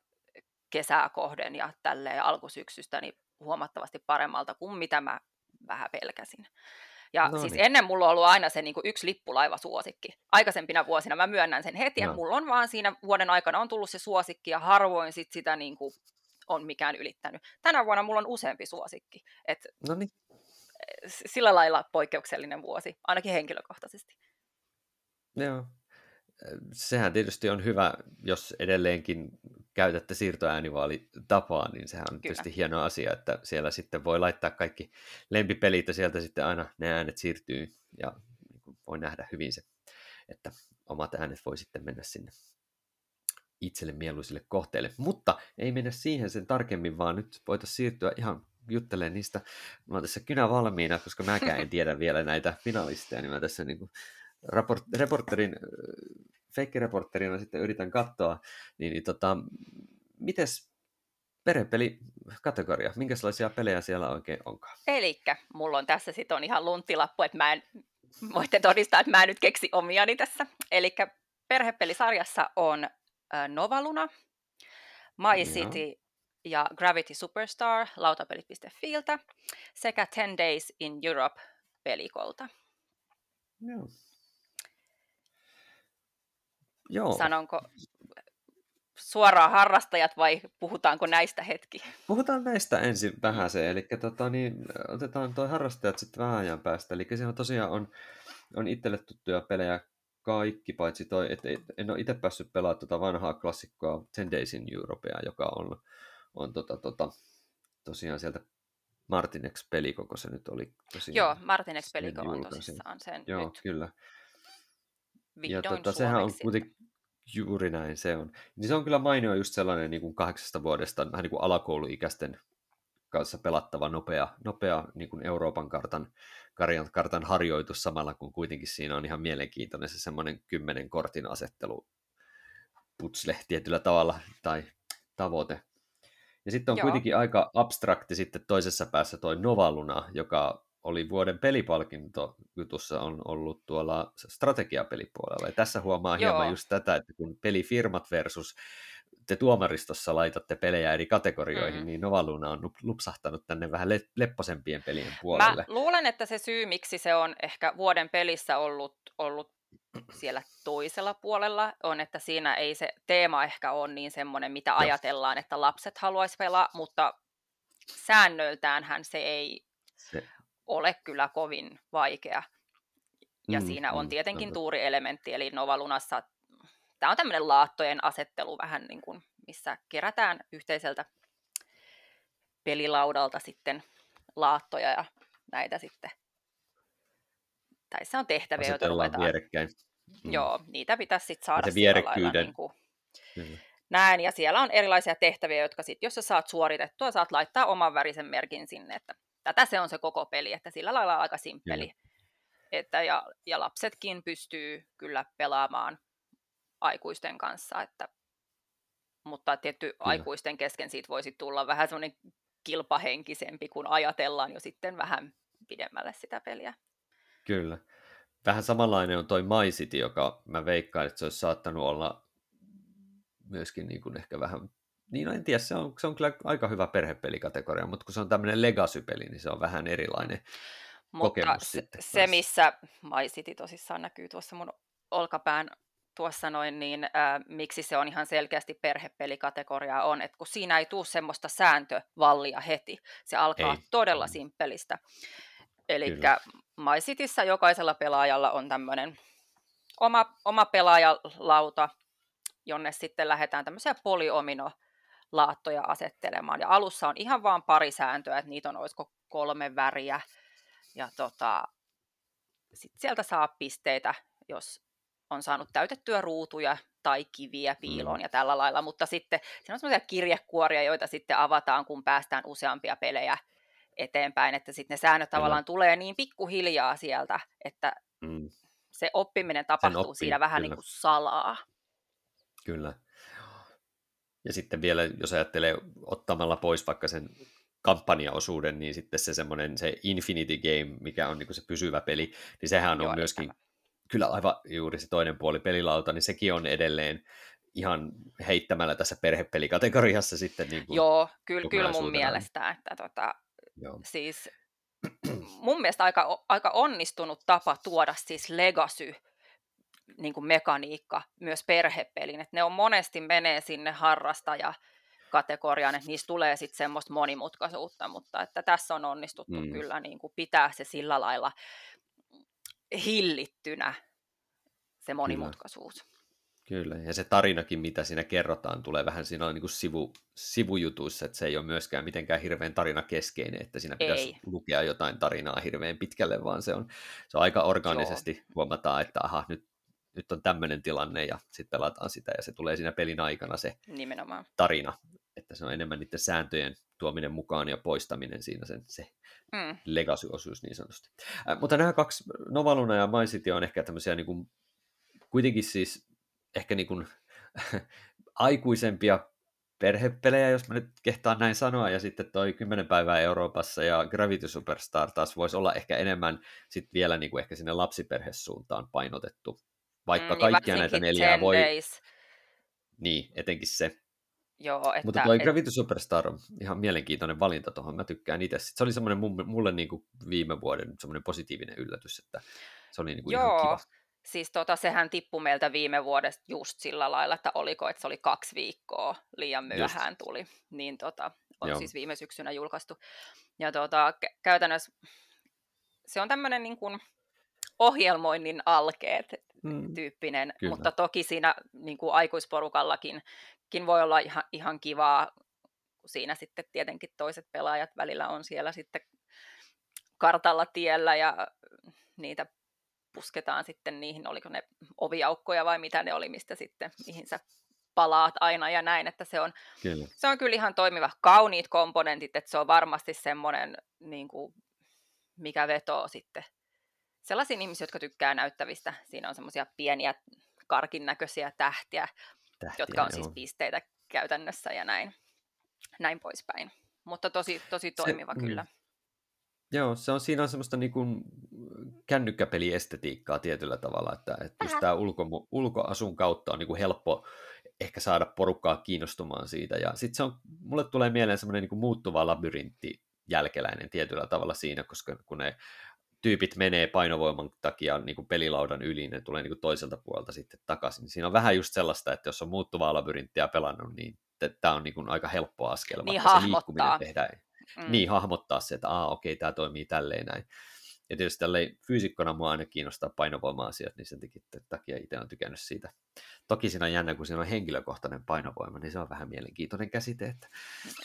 kesää kohden ja tälleen alkusyksystä niin huomattavasti paremmalta kuin mitä mä vähän pelkäsin. Ja no siis niin. ennen mulla on ollut aina se niin kuin yksi lippulaiva suosikki. Aikaisempina vuosina mä myönnän sen heti, no. että mulla on vaan siinä vuoden aikana on tullut se suosikki ja harvoin sit sitä niin kuin on mikään ylittänyt. Tänä vuonna mulla on useampi suosikki. Et no niin. Sillä lailla poikkeuksellinen vuosi, ainakin henkilökohtaisesti. Joo, sehän tietysti on hyvä, jos edelleenkin käytätte siirtoäänivaalitapaa, niin sehän on Kyllä. tietysti hieno asia, että siellä sitten voi laittaa kaikki lempipelit ja sieltä sitten aina ne äänet siirtyy ja niin voi nähdä hyvin se, että omat äänet voi sitten mennä sinne itselle mieluisille kohteille. Mutta ei mennä siihen sen tarkemmin, vaan nyt voitaisiin siirtyä ihan juttelemaan niistä. Mä oon tässä kynä valmiina, koska mäkään en tiedä vielä näitä finalisteja, niin mä tässä niin kuin raport, reporterin, feikkireporterina sitten yritän katsoa, niin, niin tota, mites perhepeli kategoria, minkälaisia pelejä siellä oikein onkaan? Elikkä, mulla on tässä sitten on ihan lunttilappu, että mä en, voitte todistaa, että mä en nyt keksi omiani tässä. Eli perhepelisarjassa on Novaluna, My City ja Gravity Superstar lautapelit.filtä sekä 10 Days in Europe pelikolta. Joo. Joo. Sanonko suoraan harrastajat vai puhutaanko näistä hetki? Puhutaan näistä ensin vähän se, eli tota, niin, otetaan tuo harrastajat sitten vähän ajan päästä. Eli se on tosiaan on, on itselle tuttuja pelejä kaikki, paitsi toi, että en ole itse päässyt pelaamaan tuota vanhaa klassikkoa Ten Days in Europea, joka on, on tota, tota, tosiaan sieltä Martinex pelikoko se nyt oli tosiaan. Joo, Martinex pelikoko on tosissaan sen Joo, nyt. kyllä. Ja tota, sehän on kuitenkin juuri näin se on. Niin se on kyllä mainio just sellainen niin kuin kahdeksasta vuodesta vähän niin kuin alakouluikäisten kanssa pelattava nopea, nopea niin kuin Euroopan kartan, kartan harjoitus samalla, kun kuitenkin siinä on ihan mielenkiintoinen se semmoinen kymmenen kortin asettelu putsle tietyllä tavalla tai tavoite. Ja sitten on Joo. kuitenkin aika abstrakti sitten toisessa päässä toi Novaluna, joka oli vuoden pelipalkinto jutussa on ollut tuolla strategiapelipuolella. Ja tässä huomaa Joo. hieman just tätä, että kun pelifirmat versus te tuomaristossa laitatte pelejä eri kategorioihin, mm. niin Novaluna on lupsahtanut tänne vähän le- lepposempien pelien puolelle. Mä luulen, että se syy, miksi se on ehkä vuoden pelissä ollut, ollut siellä toisella puolella, on, että siinä ei se teema ehkä ole niin semmoinen, mitä ajatellaan, että lapset haluaisi pelaa, mutta säännöiltäänhän se ei se ole kyllä kovin vaikea. Ja mm, siinä on mm, tietenkin mm, tuurielementti, eli Novalunassa tämä on tämmöinen laattojen asettelu vähän niin kuin, missä kerätään yhteiseltä pelilaudalta sitten laattoja ja näitä sitten. Tai se on tehtäviä, joita ruvetaan. vierekkäin. Mm. Joo, niitä pitäisi sitten saada se vierekkyyden. Niin kuin, näin, ja siellä on erilaisia tehtäviä, jotka sitten, jos sä saat suoritettua, saat laittaa oman värisen merkin sinne, että tätä se on se koko peli, että sillä lailla aika simppeli. Että ja, ja lapsetkin pystyy kyllä pelaamaan aikuisten kanssa, että, mutta tietty kyllä. aikuisten kesken siitä voisi tulla vähän semmoinen kilpahenkisempi, kun ajatellaan jo sitten vähän pidemmälle sitä peliä. Kyllä. Vähän samanlainen on toi My City, joka mä veikkaan, että se olisi saattanut olla myöskin niin kuin ehkä vähän niin no en tiedä, se on, se on kyllä aika hyvä perhepelikategoria, mutta kun se on tämmöinen legacy-peli, niin se on vähän erilainen mutta kokemus se, sitten. se, missä My City tosissaan näkyy tuossa mun olkapään tuossa noin, niin äh, miksi se on ihan selkeästi perhepelikategoria on, että kun siinä ei tule semmoista sääntövallia heti, se alkaa ei. todella simppelistä. Eli My Cityssä jokaisella pelaajalla on tämmöinen oma, oma pelaajalauta, jonne sitten lähdetään tämmöisiä polyomino laattoja asettelemaan. Ja alussa on ihan vain pari sääntöä, että niitä on olisiko kolme väriä. Ja tota, sit sieltä saa pisteitä, jos on saanut täytettyä ruutuja tai kiviä piiloon mm. ja tällä lailla, mutta sitten siinä on sellaisia kirjekuoria, joita sitten avataan, kun päästään useampia pelejä eteenpäin, että sitten ne säännöt tavallaan tulee niin pikkuhiljaa sieltä, että mm. se oppiminen tapahtuu oppii, siinä vähän Kyllä. niin kuin salaa. Kyllä. Ja sitten vielä, jos ajattelee ottamalla pois vaikka sen kampanjaosuuden, niin sitten se semmoinen se Infinity Game, mikä on niin se pysyvä peli, niin sehän on Joo, myöskin tämä. kyllä aivan juuri se toinen puoli pelilauta, niin sekin on edelleen ihan heittämällä tässä perhepelikategoriassa sitten. Niin kuin Joo, kyllä, kyllä mun mielestä, että tota, Joo. siis mun mielestä aika, aika onnistunut tapa tuoda siis legacy niin kuin mekaniikka myös perhepelin. että ne on monesti menee sinne harrastaja kategoriaan, että niistä tulee sitten semmoista monimutkaisuutta, mutta että tässä on onnistuttu mm. kyllä niin kuin pitää se sillä lailla hillittynä, se monimutkaisuus. Kyllä. Kyllä, ja se tarinakin, mitä siinä kerrotaan, tulee vähän siinä niin kuin sivu, sivujutuissa, että se ei ole myöskään mitenkään hirveän tarinakeskeinen, että siinä pitäisi ei. lukea jotain tarinaa hirveän pitkälle, vaan se on, se on aika organisesti Joo. huomataan, että aha, nyt nyt on tämmöinen tilanne ja sitten pelataan sitä ja se tulee siinä pelin aikana se Nimenomaan. tarina. Et että se on enemmän niiden sääntöjen tuominen mukaan ja poistaminen siinä sen, se mm. legacy-osuus niin sanotusti. Äh, mutta nämä kaksi, Novaluna ja My City on ehkä tämmöisiä niin kuin, kuitenkin siis ehkä niin kuin, aikuisempia perhepelejä, jos mä nyt kehtaan näin sanoa, ja sitten toi 10 päivää Euroopassa ja Gravity Superstar taas voisi olla ehkä enemmän sit vielä niin kuin ehkä sinne lapsiperhesuuntaan painotettu, vaikka mm, niin kaikkia näitä neljää voi... Days. Niin, etenkin se. Joo, että, Mutta toi et... Gravity Superstar on ihan mielenkiintoinen valinta tuohon, mä tykkään itse. Se oli semmoinen mulle niin kuin viime vuoden semmoinen positiivinen yllätys, että se oli niin kuin Joo. ihan kiva. Siis tota, sehän tippui meiltä viime vuodesta just sillä lailla, että oliko, että se oli kaksi viikkoa liian myöhään just. tuli. Niin tota, on Joo. siis viime syksynä julkaistu. Ja tota, käytännössä se on tämmöinen niin kuin ohjelmoinnin alkeet mm, tyyppinen, kyllä. mutta toki siinä niin kuin aikuisporukallakin voi olla ihan, ihan kivaa, kun siinä sitten tietenkin toiset pelaajat välillä on siellä sitten kartalla tiellä ja niitä pusketaan sitten niihin, oliko ne oviaukkoja vai mitä ne oli, mistä sitten, mihin sä palaat aina ja näin, että se on kyllä, se on kyllä ihan toimiva. Kauniit komponentit, että se on varmasti semmoinen, niin kuin, mikä vetoo sitten sellaisiin ihmisiin, jotka tykkää näyttävistä. Siinä on semmoisia pieniä karkin näköisiä tähtiä, tähtiä jotka on siis joo. siis pisteitä käytännössä ja näin, näin poispäin. Mutta tosi, tosi toimiva se, mm. kyllä. Mm. Joo, se on, siinä on semmoista niin kuin kännykkäpeliestetiikkaa tietyllä tavalla, että, että just tämä ulko, ulkoasun kautta on niin kuin helppo ehkä saada porukkaa kiinnostumaan siitä. Ja sitten se on, mulle tulee mieleen semmoinen niin muuttuva labyrintti jälkeläinen tietyllä tavalla siinä, koska kun ne tyypit menee painovoiman takia niin kuin pelilaudan yli, ne tulee niin kuin toiselta puolelta sitten takaisin. Siinä on vähän just sellaista, että jos on muuttuvaa labyrinttiä pelannut, niin tämä on niin kuin aika helppo askel, niin se liikkuminen tehdään. Mm. Niin, hahmottaa se, että Aa, okei, tämä toimii tälleen näin. Ja tietysti tälleen fyysikkona mua aina kiinnostaa painovoima-asiat, niin sen takia itse olen tykännyt siitä. Toki siinä on jännä, kun siinä on henkilökohtainen painovoima, niin se on vähän mielenkiintoinen käsite, että,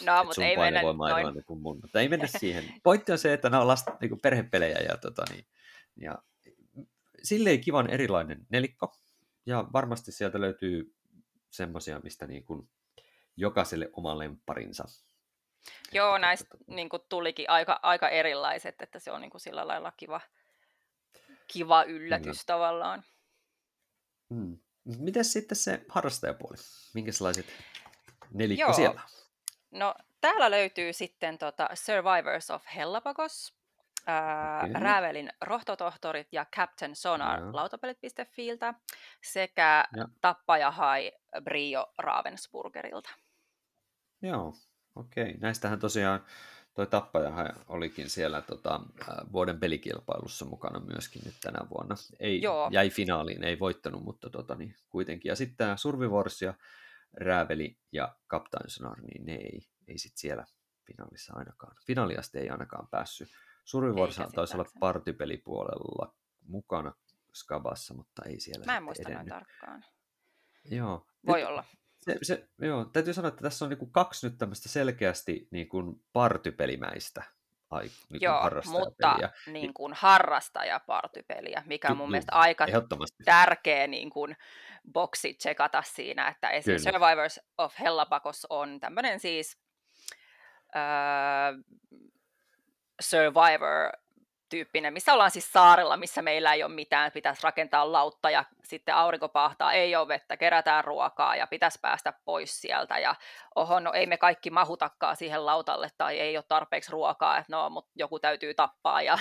no, että mutta sun ei painovoima on erilainen kuin mun. Mutta ei mennä siihen. Pointti on se, että nämä on lasta, niin perhepelejä ja, tota, niin, ja silleen kivan erilainen nelikko. Ja varmasti sieltä löytyy semmoisia, mistä niin kuin jokaiselle oma lempparinsa. Joo, näistä niin kuin tulikin aika, aika erilaiset, että se on niin kuin sillä lailla kiva, kiva yllätys Kyllä. tavallaan. Hmm. Miten sitten se harrastajapuoli? Minkälaiset nelikko Joo. siellä? No, täällä löytyy sitten tota Survivors of Hellapagos, ää, okay. Räävelin rohtotohtorit ja Captain Sonar no. lautapelit.filtä sekä ja. Tappaja Hai Brio Ravensburgerilta. Joo, Okei, näistähän tosiaan toi tappaja olikin siellä tota, vuoden pelikilpailussa mukana myöskin nyt tänä vuonna. Ei, Joo. Jäi finaaliin, ei voittanut, mutta tota, niin, kuitenkin. Ja sitten tämä Survivors ja Rääveli ja Captain Sonar, niin ne ei, ei sit siellä finaalissa ainakaan. Finaaliasti ei ainakaan päässyt. Survivors taisi olla partypelipuolella mukana Skabassa, mutta ei siellä Mä en muista noin tarkkaan. Joo. Voi nyt, olla se, se, joo, täytyy sanoa, että tässä on niin kuin kaksi nyt tämmöistä selkeästi niin kuin partypelimäistä ai, niin Joo, mutta niin kuin harrastajapartypeliä, mikä on mun mielestä aika tärkeä niin kuin boksi tsekata siinä, että esimerkiksi Survivors of Hellapakos on tämmöinen siis äh, Survivor tyyppinen, missä ollaan siis saarella, missä meillä ei ole mitään, pitäisi rakentaa lautta ja sitten aurinko pahtaa, ei ole vettä, kerätään ruokaa ja pitäisi päästä pois sieltä ja oho, no ei me kaikki mahutakaan siihen lautalle tai ei ole tarpeeksi ruokaa, että no, mutta joku täytyy tappaa ja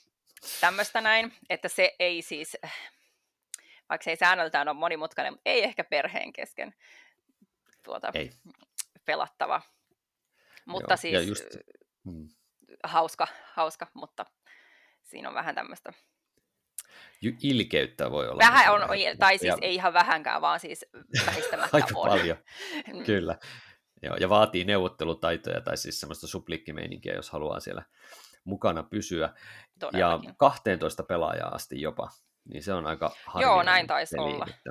tämmöistä näin, että se ei siis, vaikka se ei säännöltään ole monimutkainen, mutta ei ehkä perheen kesken tuota, ei. pelattava. Mutta Joo, siis just... hmm. hauska, hauska, mutta siinä on vähän tämmöistä ilkeyttä voi olla. Vähän on, tai siis ja... ei ihan vähänkään, vaan siis väistämättä Aika on. paljon, mm. kyllä. Joo, ja vaatii neuvottelutaitoja tai siis semmoista suplikkimeininkiä, jos haluaa siellä mukana pysyä. Todellakin. Ja 12 pelaajaa asti jopa, niin se on aika Joo, näin taisi peli, olla. Että,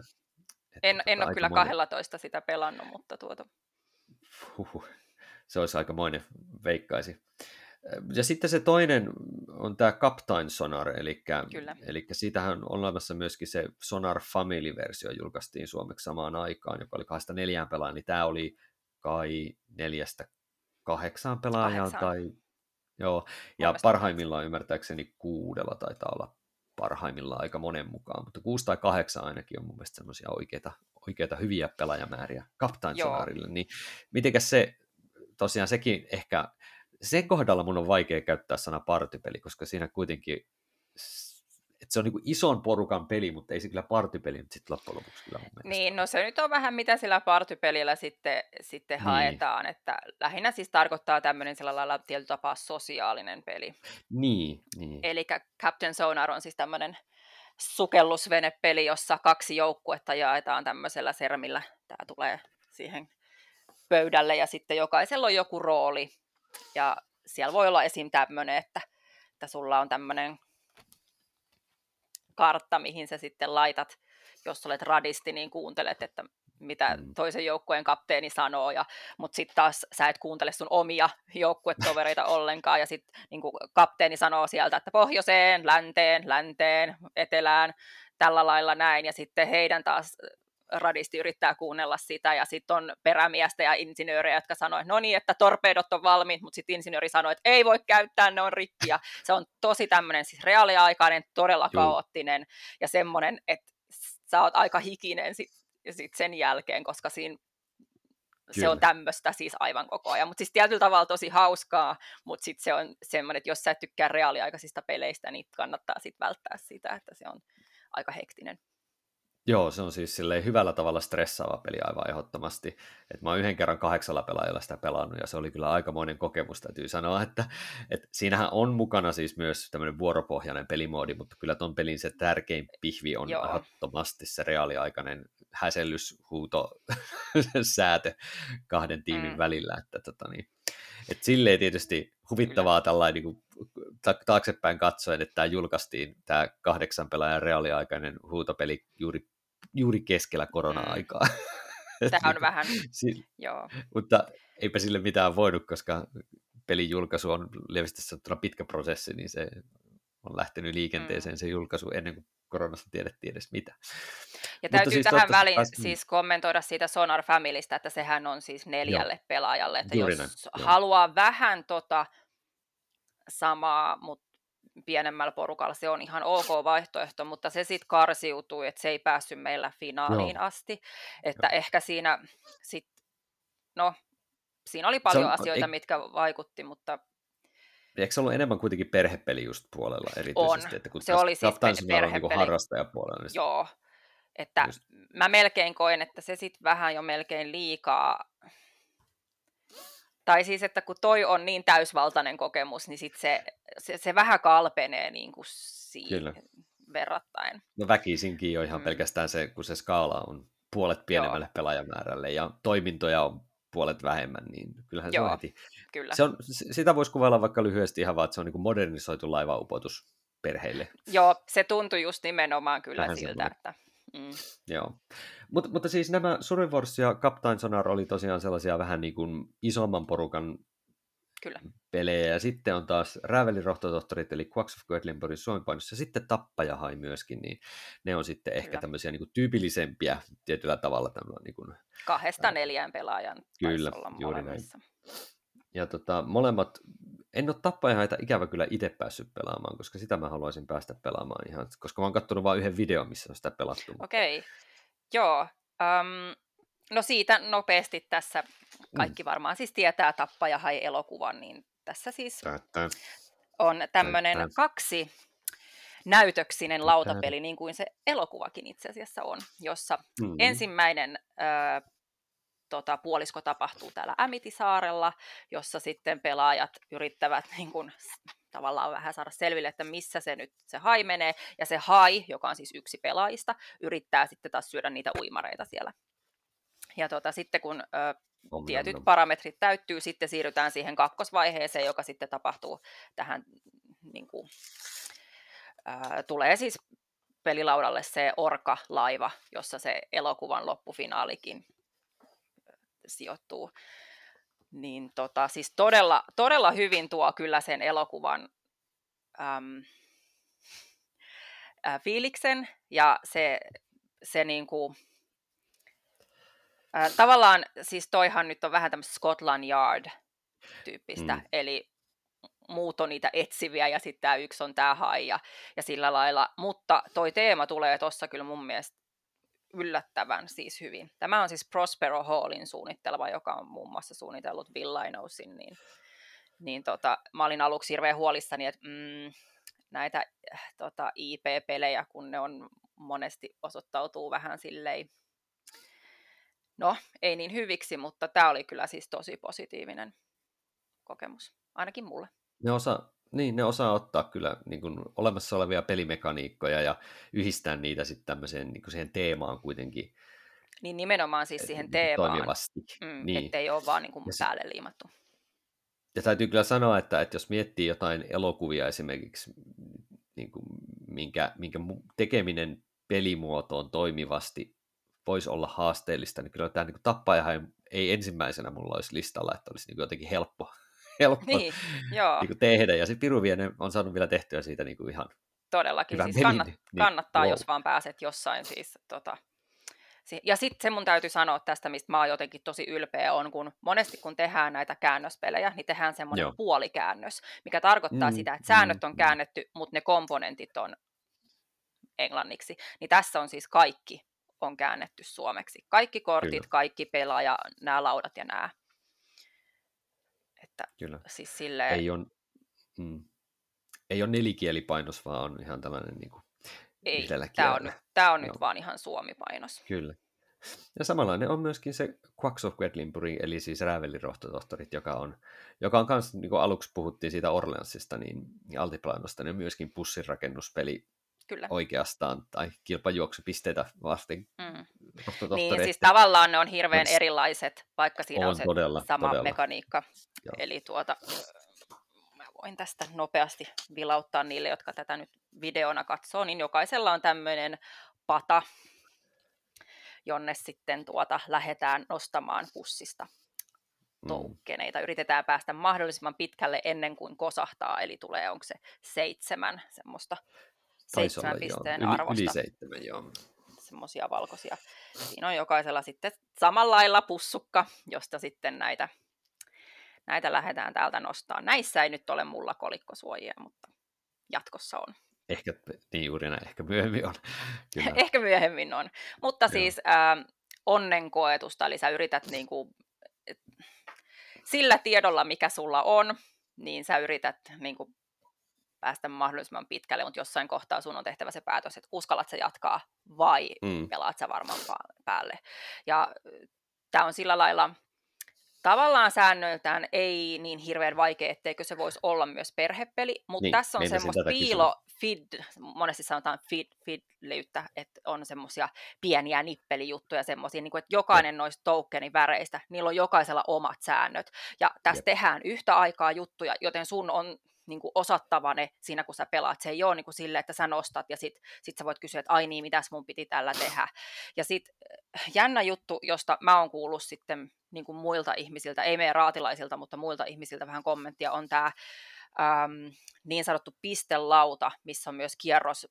että en, en ole kyllä monen... 12 sitä pelannut, mutta tuota... Huhhuh. Se olisi aikamoinen, veikkaisi. Ja sitten se toinen on tämä Captain Sonar, eli, eli siitähän on olemassa myöskin se Sonar Family-versio, julkaistiin suomeksi samaan aikaan, joka oli kahdesta neljään pelaa, niin tämä oli kai neljästä kahdeksaan pelaajaan tai Joo, ja mielestä parhaimmillaan ymmärtääkseni kuudella taitaa olla parhaimmillaan aika monen mukaan, mutta kuusi tai kahdeksan ainakin on mun mielestä semmoisia oikeita, oikeita hyviä pelaajamääriä Captain. Sonarille, niin mitenkäs se, tosiaan sekin ehkä, sen kohdalla mun on vaikea käyttää sana partypeli, koska siinä kuitenkin että se on niin ison porukan peli, mutta ei se kyllä partypeli nyt sitten loppujen lopuksi kyllä. Niin, no se nyt on vähän mitä sillä partypelillä sitten, sitten Niin. haetaan, että lähinnä siis tarkoittaa tämmöinen sillä lailla tietyllä tapaa sosiaalinen peli. Niin, niin. Eli Captain Sonar on siis tämmöinen sukellusvenepeli, jossa kaksi joukkuetta jaetaan tämmöisellä sermillä. Tämä tulee siihen pöydälle ja sitten jokaisella on joku rooli. Ja siellä voi olla esim. tämmöinen, että, että sulla on tämmöinen kartta, mihin sä sitten laitat, jos olet radisti, niin kuuntelet, että mitä Mm. toisen joukkueen kapteeni sanoo, ja, mutta sitten taas sä et kuuntele sun omia joukkuetovereita ollenkaan, ja sitten niin kapteeni sanoo sieltä, että pohjoiseen, länteen, länteen, etelään, tällä lailla näin, ja sitten heidän taas radisti yrittää kuunnella sitä, ja sitten on perämiestä ja insinöörejä, jotka sanoo, että no niin, että torpeidot on valmiit, mutta sitten insinööri sanoo, että ei voi käyttää, ne on rikki, ja se on tosi tämmöinen siis reaaliaikainen, todella Juu. kaoottinen, ja semmoinen, että sä oot aika hikinen sit, sit sen jälkeen, koska siinä se Kyllä. on tämmöistä siis aivan koko ajan, mutta siis tietyllä tavalla tosi hauskaa, mutta sitten se on semmoinen, että jos sä et tykkää reaaliaikaisista peleistä, niin kannattaa sitten välttää sitä, että se on aika hektinen. Joo, se on siis silleen hyvällä tavalla stressaava peli aivan ehdottomasti. Et mä oon yhden kerran kahdeksalla pelaajalla sitä pelannut ja se oli kyllä aikamoinen kokemus, täytyy sanoa, että, että siinähän on mukana siis myös tämmöinen vuoropohjainen pelimoodi, mutta kyllä ton pelin se tärkein pihvi on Joo. ehdottomasti se reaaliaikainen häsellyshuuto säätö kahden tiimin Mm. välillä, että tota niin, et silleen tietysti huvittavaa tällainen niin kuin, ta- taaksepäin katsoen, että tämä julkaistiin, tämä kahdeksan pelaajan reaaliaikainen huutopeli juuri, juuri keskellä korona-aikaa. Tämä on vähän, Si- joo, mutta eipä sille mitään voinut, koska pelin julkaisu on lievästi sanottuna pitkä prosessi, niin se on lähtenyt liikenteeseen se julkaisu ennen kuin koronasta tiedettiin edes mitä. Ja Mutta täytyy siis tähän väliin pääs- siis kommentoida siitä Sonar Familystä, että sehän on siis neljälle pelaajalle, että Juuri jos näin, joo. haluaa vähän tota samaa, mutta pienemmällä porukalla se on ihan ok vaihtoehto, mutta se sitten karsiutui, että se ei päässyt meillä finaaliin Joo. asti, että ehkä siinä sit, no, siinä oli paljon on- asioita, ei- mitkä vaikutti, mutta Eikö se ollut enemmän kuitenkin perhepeli just puolella erityisesti? On. Että kun Se oli siis Captain pe- Sonar on niin perhepeli. harrastajapuolella, niin joo, että Just. mä melkein koen, että se sitten vähän jo melkein liikaa, tai siis, että kun toi on niin täysvaltainen kokemus, niin sit se, se, se vähän kalpenee niin kuin Kyllä. siihen verrattain. No väkisinkin jo ihan Mm. pelkästään se, kun se skaala on puolet pienemmälle pelaajamäärälle ja toimintoja on puolet vähemmän, niin kyllähän se Joo, on heti. Kyllä. Se on, sitä voisi kuvailla vaikka lyhyesti ihan vaan, että se on niin modernisoitu laivaupotus perheille. Joo, se tuntui just nimenomaan kyllä Vähän siltä, semmoinen. että mm, Joo. Mut, mutta siis nämä Survivor Wars ja Captain Sonar oli tosiaan sellaisia vähän niin kuin isomman porukan kyllä. pelejä, ja sitten on taas Räävelin rohtotohtorit, eli Quacks of Quedlinburgin Suomipainossa, ja sitten Tappajahai myöskin, niin ne on sitten ehkä Kyllä. tämmöisiä niin kuin tyypillisempiä tietyllä tavalla. Tämmöinen, niin kuin, Kahdesta neljään pelaajan Kyllä, olla juuri näin. ja tota, molemmat, en ole Tappajahaita ikävä kyllä itse päässyt pelaamaan, koska sitä mä haluaisin päästä pelaamaan ihan, koska mä oon katsonut vain yhden videon, missä on sitä pelattu. Okei, joo. Um, no siitä nopeasti tässä kaikki varmaan siis tietää Tappaja hai elokuvan, niin tässä siis on tämmöinen kaksi näytöksinen lautapeli, niin kuin se elokuvakin itse asiassa on, jossa Mm. ensimmäinen ö, tota, puolisko tapahtuu täällä Ämitisaarella, jossa sitten pelaajat yrittävät niin kuin, tavallaan vähän saada selville, että missä se nyt se hai menee, ja se hai, joka on siis yksi pelaajista, yrittää sitten taas syödä niitä uimareita siellä. Ja tota, sitten kun ö, tietyt parametrit täyttyy, sitten siirrytään siihen kakkosvaiheeseen, joka sitten tapahtuu tähän, niin kuin, ää, tulee siis pelilaudalle se Orka-laiva, jossa se elokuvan loppufinaalikin sijoittuu. Niin tota, siis todella, todella hyvin tuo kyllä sen elokuvan äm, ää, fiiliksen ja se, se niinku, Äh, tavallaan siis toihan nyt on vähän tämmöistä Scotland Yard-tyyppistä, mm. eli muut on niitä etsiviä ja sitten tämä yksi on tämä hai ja, ja sillä lailla. Mutta toi teema tulee tuossa kyllä mun mielestä yllättävän siis hyvin. Tämä on siis Prospero Hallin suunnitteleva, joka on muun muassa suunnitellut Villainousin, niin, niin tota, mä olin aluksi hirveän huolissani, että mm, näitä äh, tota, IP-pelejä, kun ne on monesti osoittautuu vähän silleen, no ei niin hyviksi, mutta tämä oli kyllä siis tosi positiivinen kokemus, ainakin mulle. Ne osaa, niin, ne osaa ottaa kyllä niin kuin olemassa olevia pelimekaniikkoja ja yhdistää niitä sitten tämmöiseen niin kuin siihen teemaan kuitenkin. Niin nimenomaan siis siihen niin teemaan, toimivasti. Mm, niin. ettei ole vaan niin kuin päälle liimattu. Ja täytyy kyllä sanoa, että, että jos miettii jotain elokuvia esimerkiksi, niin kuin, minkä, minkä tekeminen pelimuotoon toimivasti voisi olla haasteellista, niin kyllä tämä niin tappajahan ei ensimmäisenä mulla olisi listalla, että olisi niin jotenkin helppo, helppo niin, joo. Niin tehdä. Ja se Piruviene on saanut vielä tehtyä siitä niin kuin ihan Todellakin, siis kannat, niin, kannattaa, wow. jos vaan pääset jossain siis tota, ja sitten se mun täytyy sanoa tästä, mistä mä oon jotenkin tosi ylpeä on, kun monesti kun tehdään näitä käännöspelejä, niin tehdään semmoinen Joo. puolikäännös, mikä tarkoittaa mm, sitä, että säännöt on mm, mm. käännetty, mutta ne komponentit on englanniksi. Niin tässä on siis kaikki on käännetty suomeksi. Kaikki kortit, Kyllä. kaikki pelaaja, nämä laudat ja nämä. Että Kyllä. Siis silleen... Ei ole, mm, ei ole nelikielipainos, vaan on ihan tällainen niin kuin ei, tämä on, nyt, tämä on nyt vaan ihan suomipainos. Kyllä. Ja samanlainen on myöskin se Quacks of Quedlinburg, eli siis räävelirohtotohtorit, joka on, joka on kanssa, niin kuin aluksi puhuttiin siitä Orleansista, niin, niin Altiplanosta, niin on myöskin pussirakennuspeli Kyllä. oikeastaan, tai kilpajuoksupisteitä vasten. Mm. Niin, siis tavallaan ne on hirveän erilaiset, vaikka siinä on, on se todella, sama todella. mekaniikka. Joo. Eli tuota, voin tästä nopeasti vilauttaa niille, jotka tätä nyt videona katsoo, niin jokaisella on tämmöinen pata, jonne sitten tuota lähdetään nostamaan pussista mm. toukkeneita. Yritetään päästä mahdollisimman pitkälle ennen kuin kosahtaa, eli tulee onko se seitsemän semmoista seitsemän olla, pisteen joo. Arvosta. Yli seitsemän, joo. Semmoisia valkoisia. Siinä on jokaisella sitten samalla lailla pussukka, josta sitten näitä näitä lähdetään täältä nostaa. Näissä ei nyt ole mulla kolikkosuojia, mutta jatkossa on. Ehkä niin juuri näin, ehkä myöhemmin on. Kyllä. ehkä myöhemmin on. Mutta Joo. siis äh, onnenkoetusta, eli sä yrität niin kuin, sillä tiedolla, mikä sulla on, niin sä yrität niin kuin, päästä mahdollisimman pitkälle, mutta jossain kohtaa sun on tehtävä se päätös, että uskallat sä jatkaa vai mm. pelaat sä varmaan päälle. Ja tämä on sillä lailla tavallaan säännöiltään ei niin hirveän vaikea, etteikö se voisi olla myös perhepeli, mutta niin, tässä on semmoista piilo, fid, monesti sanotaan fid, fidleyttä, että on semmoisia pieniä nippelijuttuja, semmoisia, niin kuin, että jokainen noista tokenin väreistä, niillä on jokaisella omat säännöt, ja tässä Jep. tehdään yhtä aikaa juttuja, joten sun on niin kuin osattava ne siinä, kun sä pelaat. Se ei ole niin kuin sille, että sä nostat ja sit, sit sä voit kysyä, että ai niin, mitäs mun piti tällä tehdä. Ja sitten jännä juttu, josta mä oon kuullut sitten niin kuin muilta ihmisiltä, ei meidän raatilaisilta, mutta muilta ihmisiltä vähän kommenttia, on tämä äm, niin sanottu pistelauta, missä on myös kierros,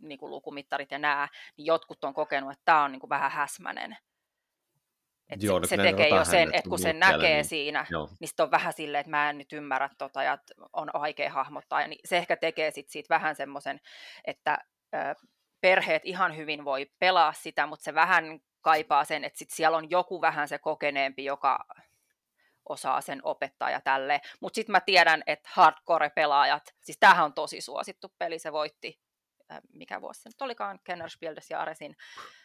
niin kuin lukumittarit ja nämä, niin jotkut on kokenut, että tämä on niin kuin vähän häsmäinen. Et Joo, se, se tekee jo sen, että kun se näkee niin, siinä, Joo. niin sitten on vähän silleen, että mä en nyt ymmärrä tota, ja on vaikea hahmottaa. Ja niin se ehkä tekee sit siitä vähän semmoisen, että ö, perheet ihan hyvin voi pelaa sitä, mutta se vähän kaipaa sen, että sit siellä on joku vähän se kokeneempi, joka osaa sen opettaa ja tälle. Mutta sitten mä tiedän, että hardcore-pelaajat, siis tämähän on tosi suosittu peli, se voitti mikä vuosi se nyt olikaan, Kennerspieldes ja Aresin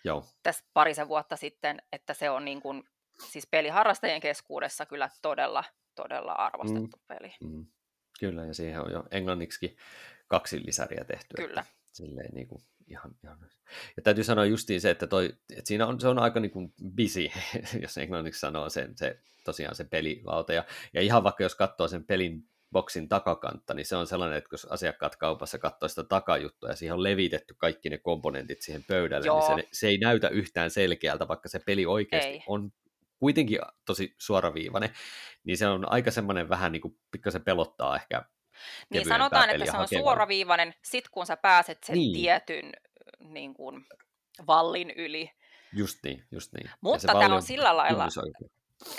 Joo. tässä parisen vuotta sitten, että se on niin kuin, siis peliharrastajien keskuudessa kyllä todella, todella arvostettu mm. peli. Mm. Kyllä, ja siihen on jo englanniksi kaksi lisäriä tehty. Kyllä. Että, silleen niin kuin ihan, ihan. Ja täytyy sanoa justiin se, että, toi, että siinä on, se on aika niin kuin busy, jos englanniksi sanoo sen, se, tosiaan se pelilauta. Ja, ja ihan vaikka jos katsoo sen pelin boksin takakantta, niin se on sellainen, että kun asiakkaat kaupassa katsoo sitä takajuttua ja siihen on levitetty kaikki ne komponentit siihen pöydälle, Joo. niin se, se ei näytä yhtään selkeältä, vaikka se peli oikeasti ei. on kuitenkin tosi suoraviivainen, niin se on aika semmoinen vähän niin kuin pikkasen pelottaa ehkä niin sanotaan, että se on hakemaan. suoraviivainen, sit kun sä pääset sen niin. tietyn niin kuin, vallin yli, Just niin, just niin. Mutta tämä on sillä lailla,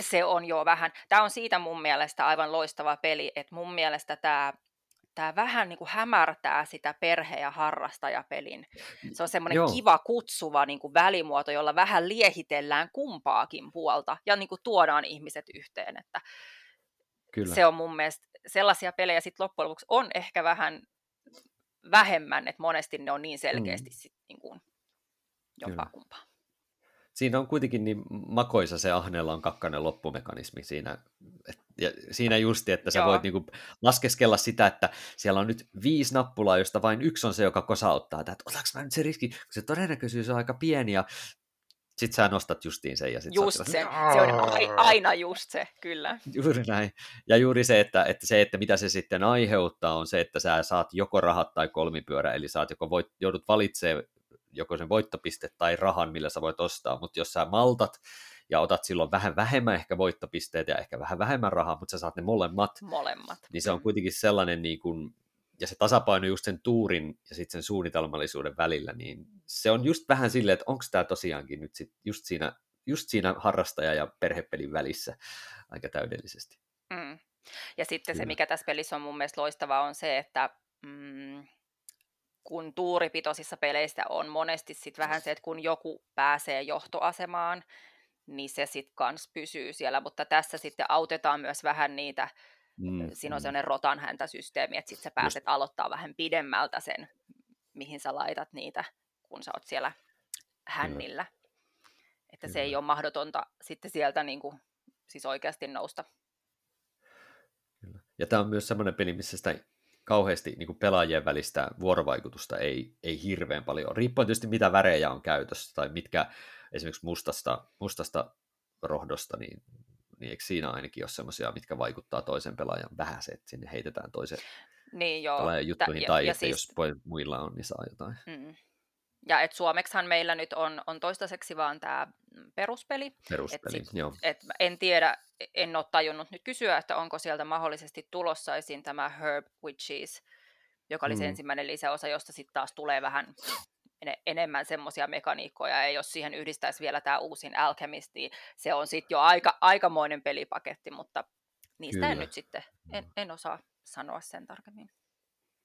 se on jo vähän, tämä on siitä mun mielestä aivan loistava peli, että mun mielestä tämä tämä vähän niin kuin hämärtää sitä perhe- ja harrastajapelin. Se on semmoinen Joo. kiva, kutsuva niin kuin välimuoto, jolla vähän liehitellään kumpaakin puolta ja niin kuin tuodaan ihmiset yhteen. Että Kyllä. Se on mun mielestä sellaisia pelejä sitten loppujen lopuksi on ehkä vähän vähemmän, että monesti ne on niin selkeästi mm. sit niin kuin jompaa kumpaa siinä on kuitenkin niin makoisa se ahneella on kakkanen loppumekanismi siinä, et, ja siinä justi, että sä Joo. voit niinku laskeskella sitä, että siellä on nyt viisi nappulaa, josta vain yksi on se, joka kosauttaa, että otaks mä nyt se riski, kun se todennäköisyys on aika pieni, ja sit sä nostat justiin sen. Ja sit just se, se on aina just se, kyllä. Juuri näin. Ja juuri se että, että se, että mitä se sitten aiheuttaa, on se, että sä saat joko rahat tai kolmipyörä, eli saat joko voit, joudut valitsemaan joko sen voittopiste tai rahan, millä sä voit ostaa, mutta jos sä maltat ja otat silloin vähän vähemmän ehkä voittopisteitä ja ehkä vähän vähemmän rahaa, mutta sä saat ne molemmat, molemmat. niin se on kuitenkin sellainen niin kuin, ja se tasapaino just sen tuurin ja sitten sen suunnitelmallisuuden välillä, niin se on just vähän silleen, että onko tämä tosiaankin nyt sit just siinä, just siinä harrastaja- ja perhepelin välissä aika täydellisesti. Mm. Ja sitten Kyllä. se, mikä tässä pelissä on mun mielestä loistavaa, on se, että mm, kun tuuripitoisissa peleissä on monesti sit vähän se, että kun joku pääsee johtoasemaan, niin se sitten kans pysyy siellä, mutta tässä sitten autetaan myös vähän niitä, mm, siinä on mm. sellainen rotan häntä systeemi, että sitten sä pääset Just. aloittaa vähän pidemmältä sen, mihin sä laitat niitä, kun sä oot siellä hännillä. Kyllä. Että Kyllä. se ei ole mahdotonta sitten sieltä niin kuin, siis oikeasti nousta. Kyllä. Ja tämä on myös semmoinen peli, missä sitä kauheasti niin kuin pelaajien välistä vuorovaikutusta ei, ei hirveän paljon. Riippuen tietysti mitä värejä on käytössä tai mitkä esimerkiksi mustasta, mustasta rohdosta, niin, niin eikö siinä ainakin ole semmoisia, mitkä vaikuttaa toisen pelaajan vähän se, että sinne heitetään toisen niin joo. pelaajan juttuihin, Tä, tai ja, ja siis... jos muilla on, niin saa jotain. Mm. Ja et suomeksihan meillä nyt on, on toistaiseksi vaan tämä peruspeli. Peruspeli, et sit, joo. Et en tiedä, en ole tajunnut nyt kysyä, että onko sieltä mahdollisesti tulossa esiin tämä Herb Witches, joka oli mm. se ensimmäinen lisäosa, josta sitten taas tulee vähän en- enemmän semmoisia mekaniikkoja, ja jos siihen yhdistäisi vielä tämä uusin Alchemist, niin se on sitten jo aika, aikamoinen pelipaketti, mutta niistä Kyllä. en nyt sitten, en, en osaa sanoa sen tarkemmin.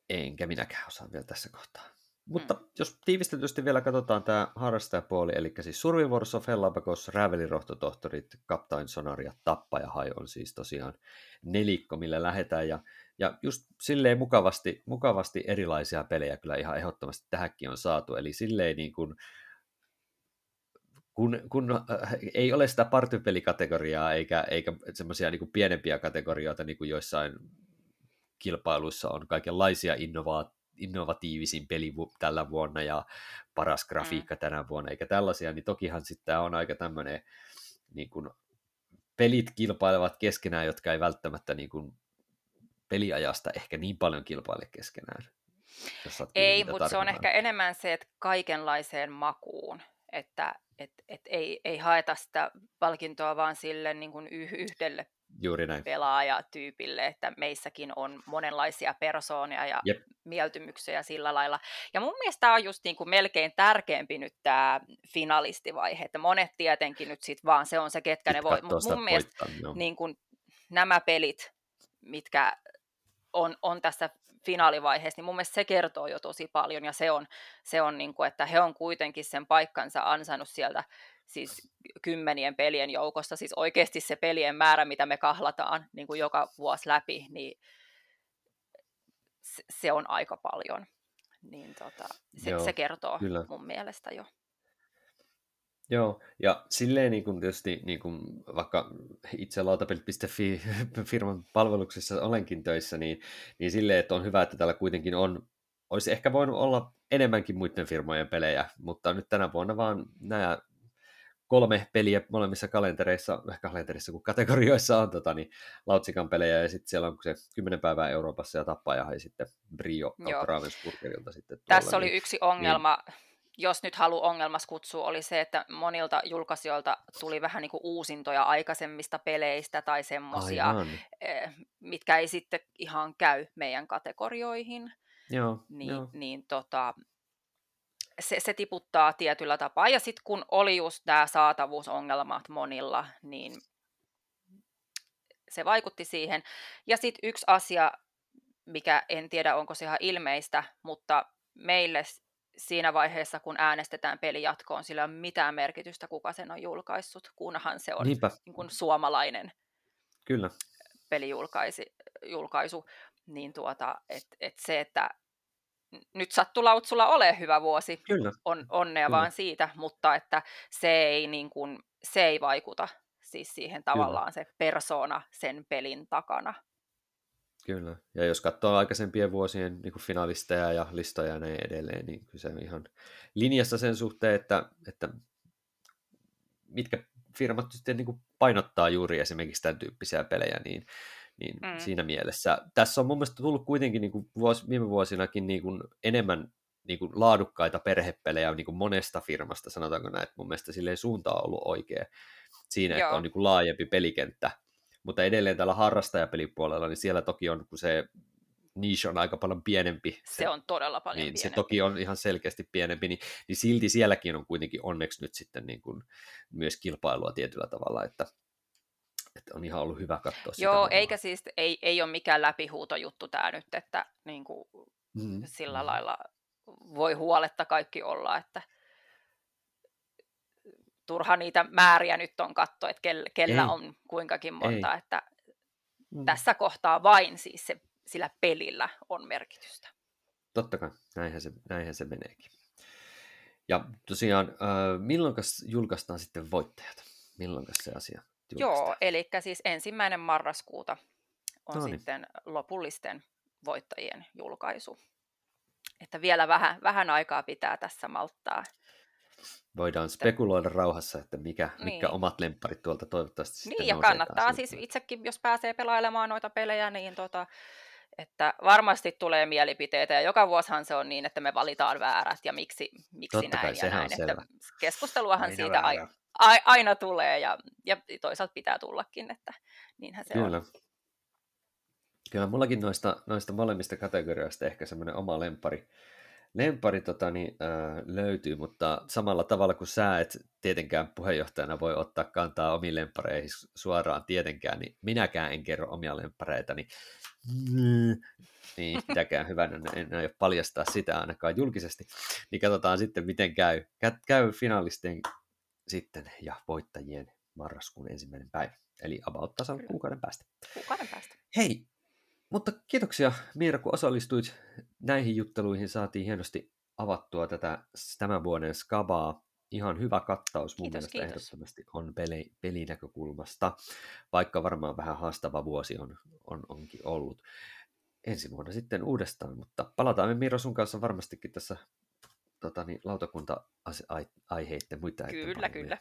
Enkä minäkään osaa vielä tässä kohtaa. Mutta mm. jos tiivistetysti vielä katsotaan tämä harrastajapuoli, eli siis Survivors of Hellabagos, Rävelirohtotohtorit, Captain Sonar ja Tappajahai on siis tosiaan nelikko, millä lähdetään. Ja, ja just silleen mukavasti, mukavasti erilaisia pelejä kyllä ihan ehdottomasti tähänkin on saatu. Eli silleen niin kuin, kun, kun äh, ei ole sitä partypelikategoriaa eikä, eikä semmoisia niin pienempiä kategorioita, niin kuin joissain kilpailuissa on kaikenlaisia innovaatioita, innovatiivisin peli tällä vuonna ja paras grafiikka mm. tänä vuonna, eikä tällaisia, niin tokihan sitten tämä on aika tämmöinen, niin kuin, pelit kilpailevat keskenään, jotka ei välttämättä niin kuin, peliajasta ehkä niin paljon kilpaile keskenään. Ei, mutta se on ehkä enemmän se, että kaikenlaiseen makuun, että et, et ei, ei haeta sitä palkintoa vaan sille niin kuin yhdelle Juuri näin. pelaajatyypille, että meissäkin on monenlaisia persoonia ja Jep. mieltymyksiä sillä lailla. Ja mun mielestä tämä on just niin kuin melkein tärkeämpi nyt tämä finalistivaihe, että monet tietenkin nyt sit vaan se on se, ketkä ne voi, mutta mun mielestä niin kuin nämä pelit, mitkä on, on tässä finaalivaiheessa, niin mun mielestä se kertoo jo tosi paljon, ja se on, se on niin kuin, että he on kuitenkin sen paikkansa ansainnut sieltä siis kymmenien pelien joukosta, siis oikeasti se pelien määrä, mitä me kahlataan niin kuin joka vuosi läpi, niin se, se on aika paljon. Niin tota, se, Joo, se kertoo kyllä. mun mielestä jo. Joo, ja silleen niin kuin tietysti niin kuin vaikka itse lautapelit.fi firman palveluksessa olenkin töissä, niin, niin silleen, että on hyvä, että täällä kuitenkin on, olisi ehkä voinut olla enemmänkin muiden firmojen pelejä, mutta nyt tänä vuonna vaan nämä kolme peliä molemmissa kalentereissa, kalenterissa kuin kategorioissa on tota, niin Lautsikan pelejä ja sitten siellä on se 10 päivää Euroopassa ja Tappaja ja sitten Brio Ravensburgerilta sitten. Tuolla, Tässä oli niin, yksi ongelma, niin, jos nyt halu ongelmas kutsua, oli se, että monilta julkaisijoilta tuli vähän niin kuin uusintoja aikaisemmista peleistä tai semmoisia, eh, mitkä ei sitten ihan käy meidän kategorioihin. Joo, niin, joo. niin tota, se, se tiputtaa tietyllä tapaa. Ja sitten kun oli just nämä saatavuusongelmat monilla, niin se vaikutti siihen. Ja sitten yksi asia, mikä en tiedä onko se ihan ilmeistä, mutta meille siinä vaiheessa, kun äänestetään pelijatkoon, sillä on mitään merkitystä, kuka sen on julkaissut, kunhan se on niin kuin suomalainen Kyllä. pelijulkaisu. Niin tuota, et, et se, että nyt sattuu Lautsulla ole hyvä vuosi, Kyllä. on onnea Kyllä. vaan siitä, mutta että se ei, niin kuin, se ei vaikuta siis siihen tavallaan Kyllä. se persona sen pelin takana. Kyllä, ja jos katsoo aikaisempien vuosien niin kuin finalisteja ja listoja ja näin edelleen, niin kyllä se on ihan linjassa sen suhteen, että, että mitkä firmat sitten niin kuin painottaa juuri esimerkiksi tämän tyyppisiä pelejä, niin, niin mm. siinä mielessä. Tässä on mun mielestä tullut kuitenkin niin kuin vuos, viime vuosinakin niin kuin enemmän niin kuin laadukkaita perhepelejä niin kuin monesta firmasta, sanotaanko näin, että mun mielestä silleen suunta on ollut oikea siinä, Joo. että on niin kuin laajempi pelikenttä, mutta edelleen tällä harrastajapelipuolella, niin siellä toki on, kun se niche on aika paljon pienempi. Se, on todella paljon niin, pienempi. Se toki on ihan selkeästi pienempi, niin, niin silti sielläkin on kuitenkin onneksi nyt sitten niin kuin myös kilpailua tietyllä tavalla, että, että on ihan ollut hyvä katsoa sitä. Joo, varmaan. eikä siis, ei, ei ole mikään läpihuutojuttu tämä nyt, että niin kuin mm. sillä mm. lailla voi huoletta kaikki olla, että turha niitä määriä nyt on katsoa, että kellä, on kuinkakin monta, Ei. että mm. tässä kohtaa vain siis se, sillä pelillä on merkitystä. Totta kai, näinhän se, näinhän se meneekin. Ja tosiaan, äh, milloin julkaistaan sitten voittajat? Milloin se asia julkaistaan? Joo, eli siis ensimmäinen marraskuuta on no niin. sitten lopullisten voittajien julkaisu. Että vielä vähän, vähän aikaa pitää tässä malttaa voidaan spekuloida rauhassa, että mikä, niin. mitkä omat lempparit tuolta toivottavasti Niin, ja kannattaa siis itsekin, jos pääsee pelailemaan noita pelejä, niin tota, että varmasti tulee mielipiteitä, ja joka vuosihan se on niin, että me valitaan väärät, ja miksi, miksi Totta näin kai, ja näin. Että keskusteluahan aina siitä aina, aina tulee, ja, ja toisaalta pitää tullakin, että niinhän se Kyllä. on. Kyllä, mullakin noista, noista molemmista kategorioista ehkä semmoinen oma lempari, lempari tota, niin, äh, löytyy, mutta samalla tavalla kuin sä et tietenkään puheenjohtajana voi ottaa kantaa omiin lempareihin suoraan tietenkään, niin minäkään en kerro omia lempareitani. Niin, niin sitäkään hyvänä, en aio paljastaa sitä ainakaan julkisesti. Niin katsotaan sitten, miten käy. Käy finalisten sitten ja voittajien marraskuun ensimmäinen päivä. Eli about tasan kuukauden päästä. Kuukauden päästä. Hei, mutta kiitoksia Miira, kun osallistuit näihin jutteluihin. Saatiin hienosti avattua tätä tämän vuoden skabaa. Ihan hyvä kattaus mun kiitos, mielestä kiitos. ehdottomasti on peli, pelinäkökulmasta, vaikka varmaan vähän haastava vuosi on, on, onkin ollut. Ensi vuonna sitten uudestaan, mutta palataan me Miira sun kanssa varmastikin tässä tota, niin, lautakunta-aiheiden muita. Kyllä, kyllä.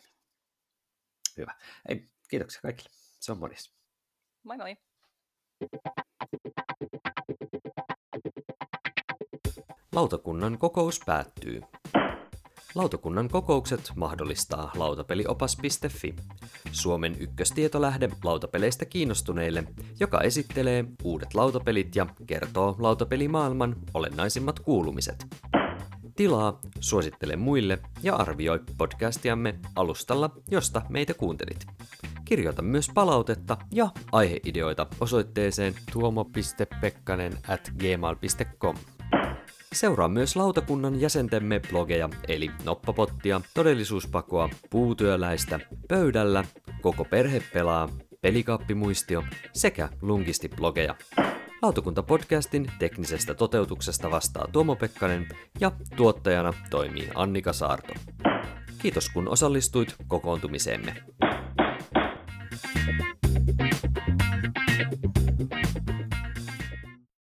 Hyvä. Ei, kiitoksia kaikille. Se on morjes. Moi moi. Lautakunnan kokous päättyy. Lautakunnan kokoukset mahdollistaa lautapeliopas.fi, Suomen ykköstietolähde lautapeleistä kiinnostuneille, joka esittelee uudet lautapelit ja kertoo lautapelimaailman olennaisimmat kuulumiset. Tilaa, suosittele muille ja arvioi podcastiamme alustalla, josta meitä kuuntelit. Kirjoita myös palautetta ja aiheideoita osoitteeseen tuomo.pekkanen at gmail.com. Seuraa myös lautakunnan jäsentemme blogeja, eli Noppapottia, Todellisuuspakoa, Puutyöläistä, Pöydällä, Koko perhe pelaa, Pelikaappimuistio sekä Lungisti-blogeja. Lautakunta-podcastin teknisestä toteutuksesta vastaa Tuomo Pekkanen ja tuottajana toimii Annika Saarto. Kiitos kun osallistuit kokoontumiseemme. Thank you.